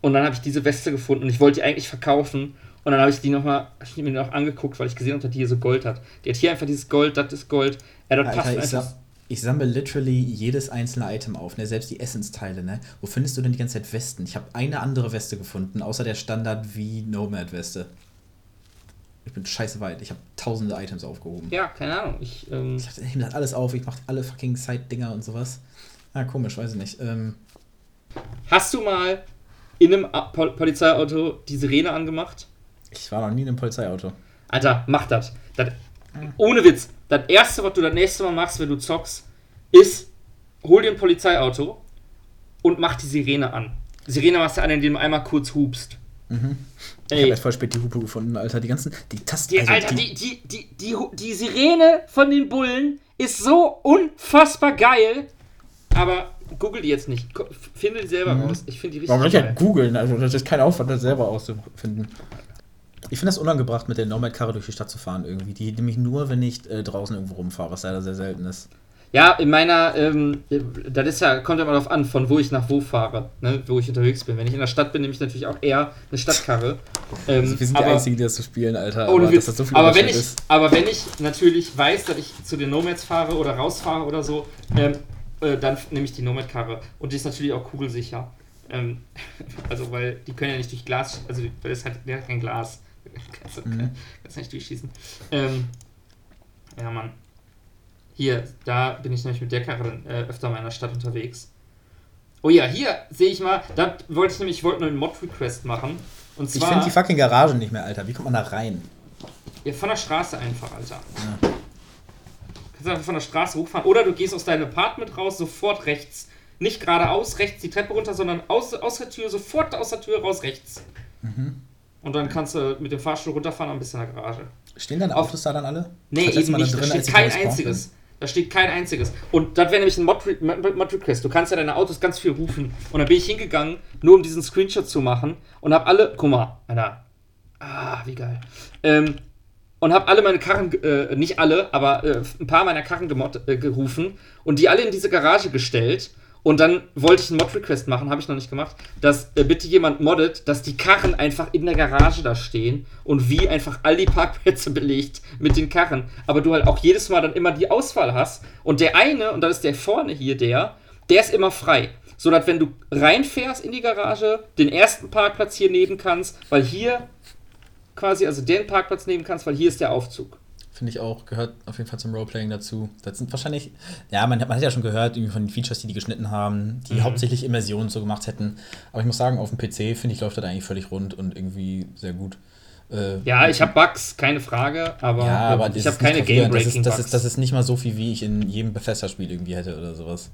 [SPEAKER 1] Und dann habe ich diese Weste gefunden und ich wollte die eigentlich verkaufen. Und dann habe ich die nochmal, ich mir noch angeguckt, weil ich gesehen habe, dass die hier so Gold hat. Die hat hier einfach dieses Gold, das ist Gold. Ja, das passt
[SPEAKER 3] ich,
[SPEAKER 1] einfach.
[SPEAKER 3] sa ich sammle literally jedes einzelne Item auf, ne? selbst die Essensteile. Ne? Wo findest du denn die ganze Zeit Westen? Ich habe eine andere Weste gefunden, außer der Standard wie Nomad-Weste. Ich bin scheiße weit. Ich habe tausende Items aufgehoben.
[SPEAKER 1] Ja, keine Ahnung. Ich, ähm,
[SPEAKER 3] Ich dachte, ich nehme das alles auf, ich mache alle fucking Side-Dinger und sowas. Ah, komisch, weiß ich nicht. Ähm,
[SPEAKER 1] Hast du mal in einem Pol Polizeiauto die Sirene angemacht?
[SPEAKER 3] ich war noch nie in einem Polizeiauto.
[SPEAKER 1] Alter, mach das. das. Ohne Witz. Das erste, was du das nächste Mal machst, wenn du zockst, ist, hol dir ein Polizeiauto und mach die Sirene an. Sirene machst du an, indem du einmal kurz hupst.
[SPEAKER 3] Ich habe
[SPEAKER 1] Ey,
[SPEAKER 3] erst voll spät die Hupe gefunden, Alter. Die ganzen, die Tasten.
[SPEAKER 1] die,
[SPEAKER 3] also
[SPEAKER 1] Alter, die, die, die, die, die Sirene von den Bullen ist so unfassbar geil. Aber google die jetzt nicht. Finde die selber raus. Ich finde die richtig
[SPEAKER 3] Warum ja
[SPEAKER 1] geil.
[SPEAKER 3] googeln? Also, das ist kein Aufwand, das selber auszufinden. Ich finde das unangebracht, mit der Nomad-Karre durch die Stadt zu fahren irgendwie. Die nehme ich nur, wenn ich äh, draußen irgendwo rumfahre, was leider sehr selten ist.
[SPEAKER 1] Ja, in meiner, ähm, das ist ja, kommt ja immer darauf an, von wo ich nach wo fahre, ne, wo ich unterwegs bin. Wenn ich in der Stadt bin, nehme ich natürlich auch eher eine Stadtkarre. Ähm,
[SPEAKER 3] Also, wir sind
[SPEAKER 1] aber,
[SPEAKER 3] die Einzigen, die das so spielen, Alter.
[SPEAKER 1] ohne
[SPEAKER 3] aber
[SPEAKER 1] Witz,
[SPEAKER 3] so viel
[SPEAKER 1] aber, wenn ich,
[SPEAKER 3] ist.
[SPEAKER 1] aber wenn ich natürlich weiß, dass ich zu den Nomads fahre oder rausfahre oder so, ähm, äh, dann nehme ich die Nomad-Karre. Und die ist natürlich auch kugelsicher. Ähm, also, weil die können ja nicht durch Glas, also, weil das hat, der hat kein Glas. kannst, du,
[SPEAKER 3] Mhm.
[SPEAKER 1] kannst nicht durchschießen. Ähm, ja, Mann. Hier, da bin ich nämlich mit der Karre äh, öfter in der Stadt unterwegs. Oh ja, hier sehe ich mal, da wollte ich nämlich, ich wollte nur einen Mod-Request machen. Und
[SPEAKER 3] Ich
[SPEAKER 1] zwar
[SPEAKER 3] finde die fucking Garage nicht mehr, Alter. Wie kommt man da rein?
[SPEAKER 1] ja, von der Straße einfach, Alter. Du kannst einfach von der Straße hochfahren. Oder du gehst aus deinem Apartment raus, sofort rechts. Nicht geradeaus, rechts die Treppe runter, sondern aus, aus der Tür, sofort aus der Tür raus, rechts. Und dann kannst du mit dem Fahrstuhl runterfahren und bist in der Garage.
[SPEAKER 3] Stehen
[SPEAKER 1] Auf-
[SPEAKER 3] Autos da dann alle?
[SPEAKER 1] Nee, eben nicht. Da
[SPEAKER 3] drin, als
[SPEAKER 1] steht kein einziges. Da steht kein einziges. Und das wäre nämlich ein Mod- Mod- Mod-Request. Du kannst ja deine Autos ganz viel rufen. Und dann bin ich hingegangen, nur um diesen Screenshot zu machen. Und hab alle. Guck mal, Alter. Ah, wie geil. Ähm, und hab alle meine Karren, äh, nicht alle, aber äh, ein paar meiner Karren gemod, äh, gerufen. Und die alle in diese Garage gestellt. Und dann wollte ich einen Mod-Request machen, habe ich noch nicht gemacht, dass äh, bitte jemand moddet, dass die Karren einfach in der Garage da stehen und wie einfach all die Parkplätze belegt mit den Karren. Aber du halt auch jedes Mal dann immer die Auswahl hast. Und der eine, und das ist der vorne hier, der, der ist immer frei. So dass wenn du reinfährst in die Garage, den ersten Parkplatz hier nehmen kannst, weil hier quasi, also den Parkplatz nehmen kannst, weil hier ist der Aufzug.
[SPEAKER 3] Finde ich auch, gehört auf jeden Fall zum Roleplaying dazu. Das sind wahrscheinlich, ja, man, hat- man hat ja schon gehört, irgendwie von den Features, die die geschnitten haben, die
[SPEAKER 1] Mhm.
[SPEAKER 3] hauptsächlich Immersion so gemacht hätten. Aber ich muss sagen, auf dem PC, finde ich, läuft das eigentlich völlig rund und irgendwie sehr gut. Äh,
[SPEAKER 1] Ja, ich habe Bugs, keine Frage, aber,
[SPEAKER 3] ja, aber
[SPEAKER 1] ich habe keine. Game-Breaking
[SPEAKER 3] das ist, das, ist, das ist nicht mal so viel, wie ich in jedem Bethesda-Spiel irgendwie hätte oder sowas.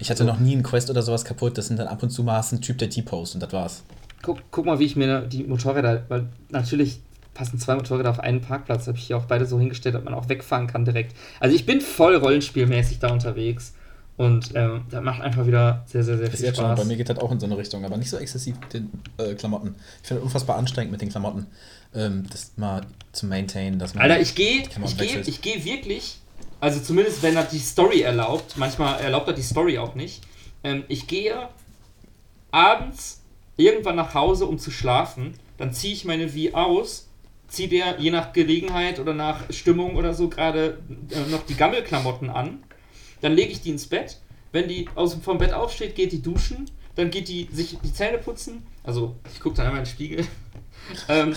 [SPEAKER 3] Ich hatte noch nie einen Quest oder sowas kaputt. Das sind dann ab und zu mal einen Typ, der T-Post und das war's.
[SPEAKER 1] Guck, guck mal, wie ich mir die Motorräder, weil natürlich passen zwei Motorräder auf einen Parkplatz, habe ich hier auch beide so hingestellt, dass man auch wegfahren kann direkt. Also ich bin voll rollenspielmäßig da unterwegs Und ähm, das macht einfach wieder sehr, sehr, sehr viel
[SPEAKER 3] jetzt schon.
[SPEAKER 1] Spaß.
[SPEAKER 3] Bei mir geht das auch in so eine Richtung, aber nicht so exzessiv mit den äh, Klamotten. Ich finde es unfassbar anstrengend mit den Klamotten, ähm, das mal zu maintainen, dass man.
[SPEAKER 1] Alter, ich gehe, ich gehe,
[SPEAKER 3] wechselt.
[SPEAKER 1] ich gehe wirklich, also zumindest wenn das die Story erlaubt, manchmal erlaubt das die Story auch nicht. Ähm, ich gehe abends irgendwann nach Hause, um zu schlafen, dann ziehe ich meine Wie aus, ziehe der je nach Gelegenheit oder nach Stimmung oder so gerade äh, noch die Gammelklamotten an, dann lege ich die ins Bett. Wenn die aus, vom Bett aufsteht, geht die duschen, dann geht die sich die Zähne putzen. Also ich gucke dann einmal in den Spiegel. ähm,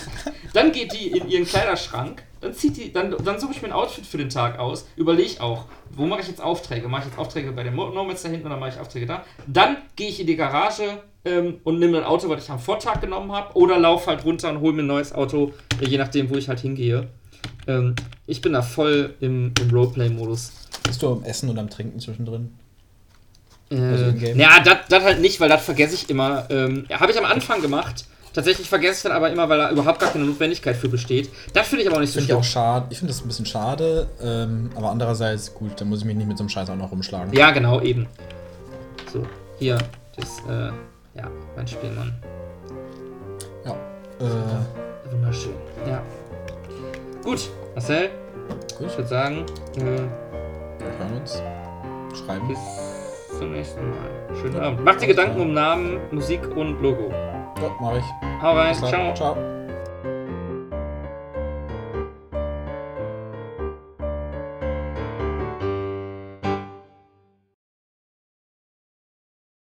[SPEAKER 1] dann geht die in ihren Kleiderschrank, dann zieht die, dann, dann suche ich mir ein Outfit für den Tag aus, überlege auch, wo mache ich jetzt Aufträge? Mache ich jetzt Aufträge bei den Nomads da hinten oder mache ich Aufträge da? Dann gehe ich in die Garage ähm, und nehme ein Auto, was ich am Vortag genommen habe, oder laufe halt runter und hole mir ein neues Auto, je nachdem, wo ich halt hingehe. Ähm, ich bin da voll im, im Roleplay-Modus.
[SPEAKER 3] Bist du am Essen und am Trinken zwischendrin?
[SPEAKER 1] Äh,
[SPEAKER 3] Also
[SPEAKER 1] ja, das halt nicht, weil das vergesse ich immer. Ähm, Habe ich am Anfang gemacht. Tatsächlich vergesse ich dann aber immer, weil da überhaupt gar keine Notwendigkeit für besteht. Das finde ich aber auch nicht so
[SPEAKER 3] Finde ich
[SPEAKER 1] schlimm.
[SPEAKER 3] auch schade. Ich finde das ein bisschen schade, ähm, aber andererseits gut, dann muss ich mich nicht mit so einem Scheiß auch noch rumschlagen.
[SPEAKER 1] Ja, genau, eben. So, hier, das, äh, ja, mein Spielmann.
[SPEAKER 3] Ja. Äh,
[SPEAKER 1] Wunderschön. Ja. Gut, Marcel,
[SPEAKER 3] gut,
[SPEAKER 1] ich würde sagen, äh,
[SPEAKER 3] wir hören uns. Schreiben.
[SPEAKER 1] bis zum nächsten Mal. Schönen Abend. Macht dir Gedanken um Namen, Musik und Logo.
[SPEAKER 3] Ja, mach ich.
[SPEAKER 1] Hau rein, ciao.
[SPEAKER 3] Ciao.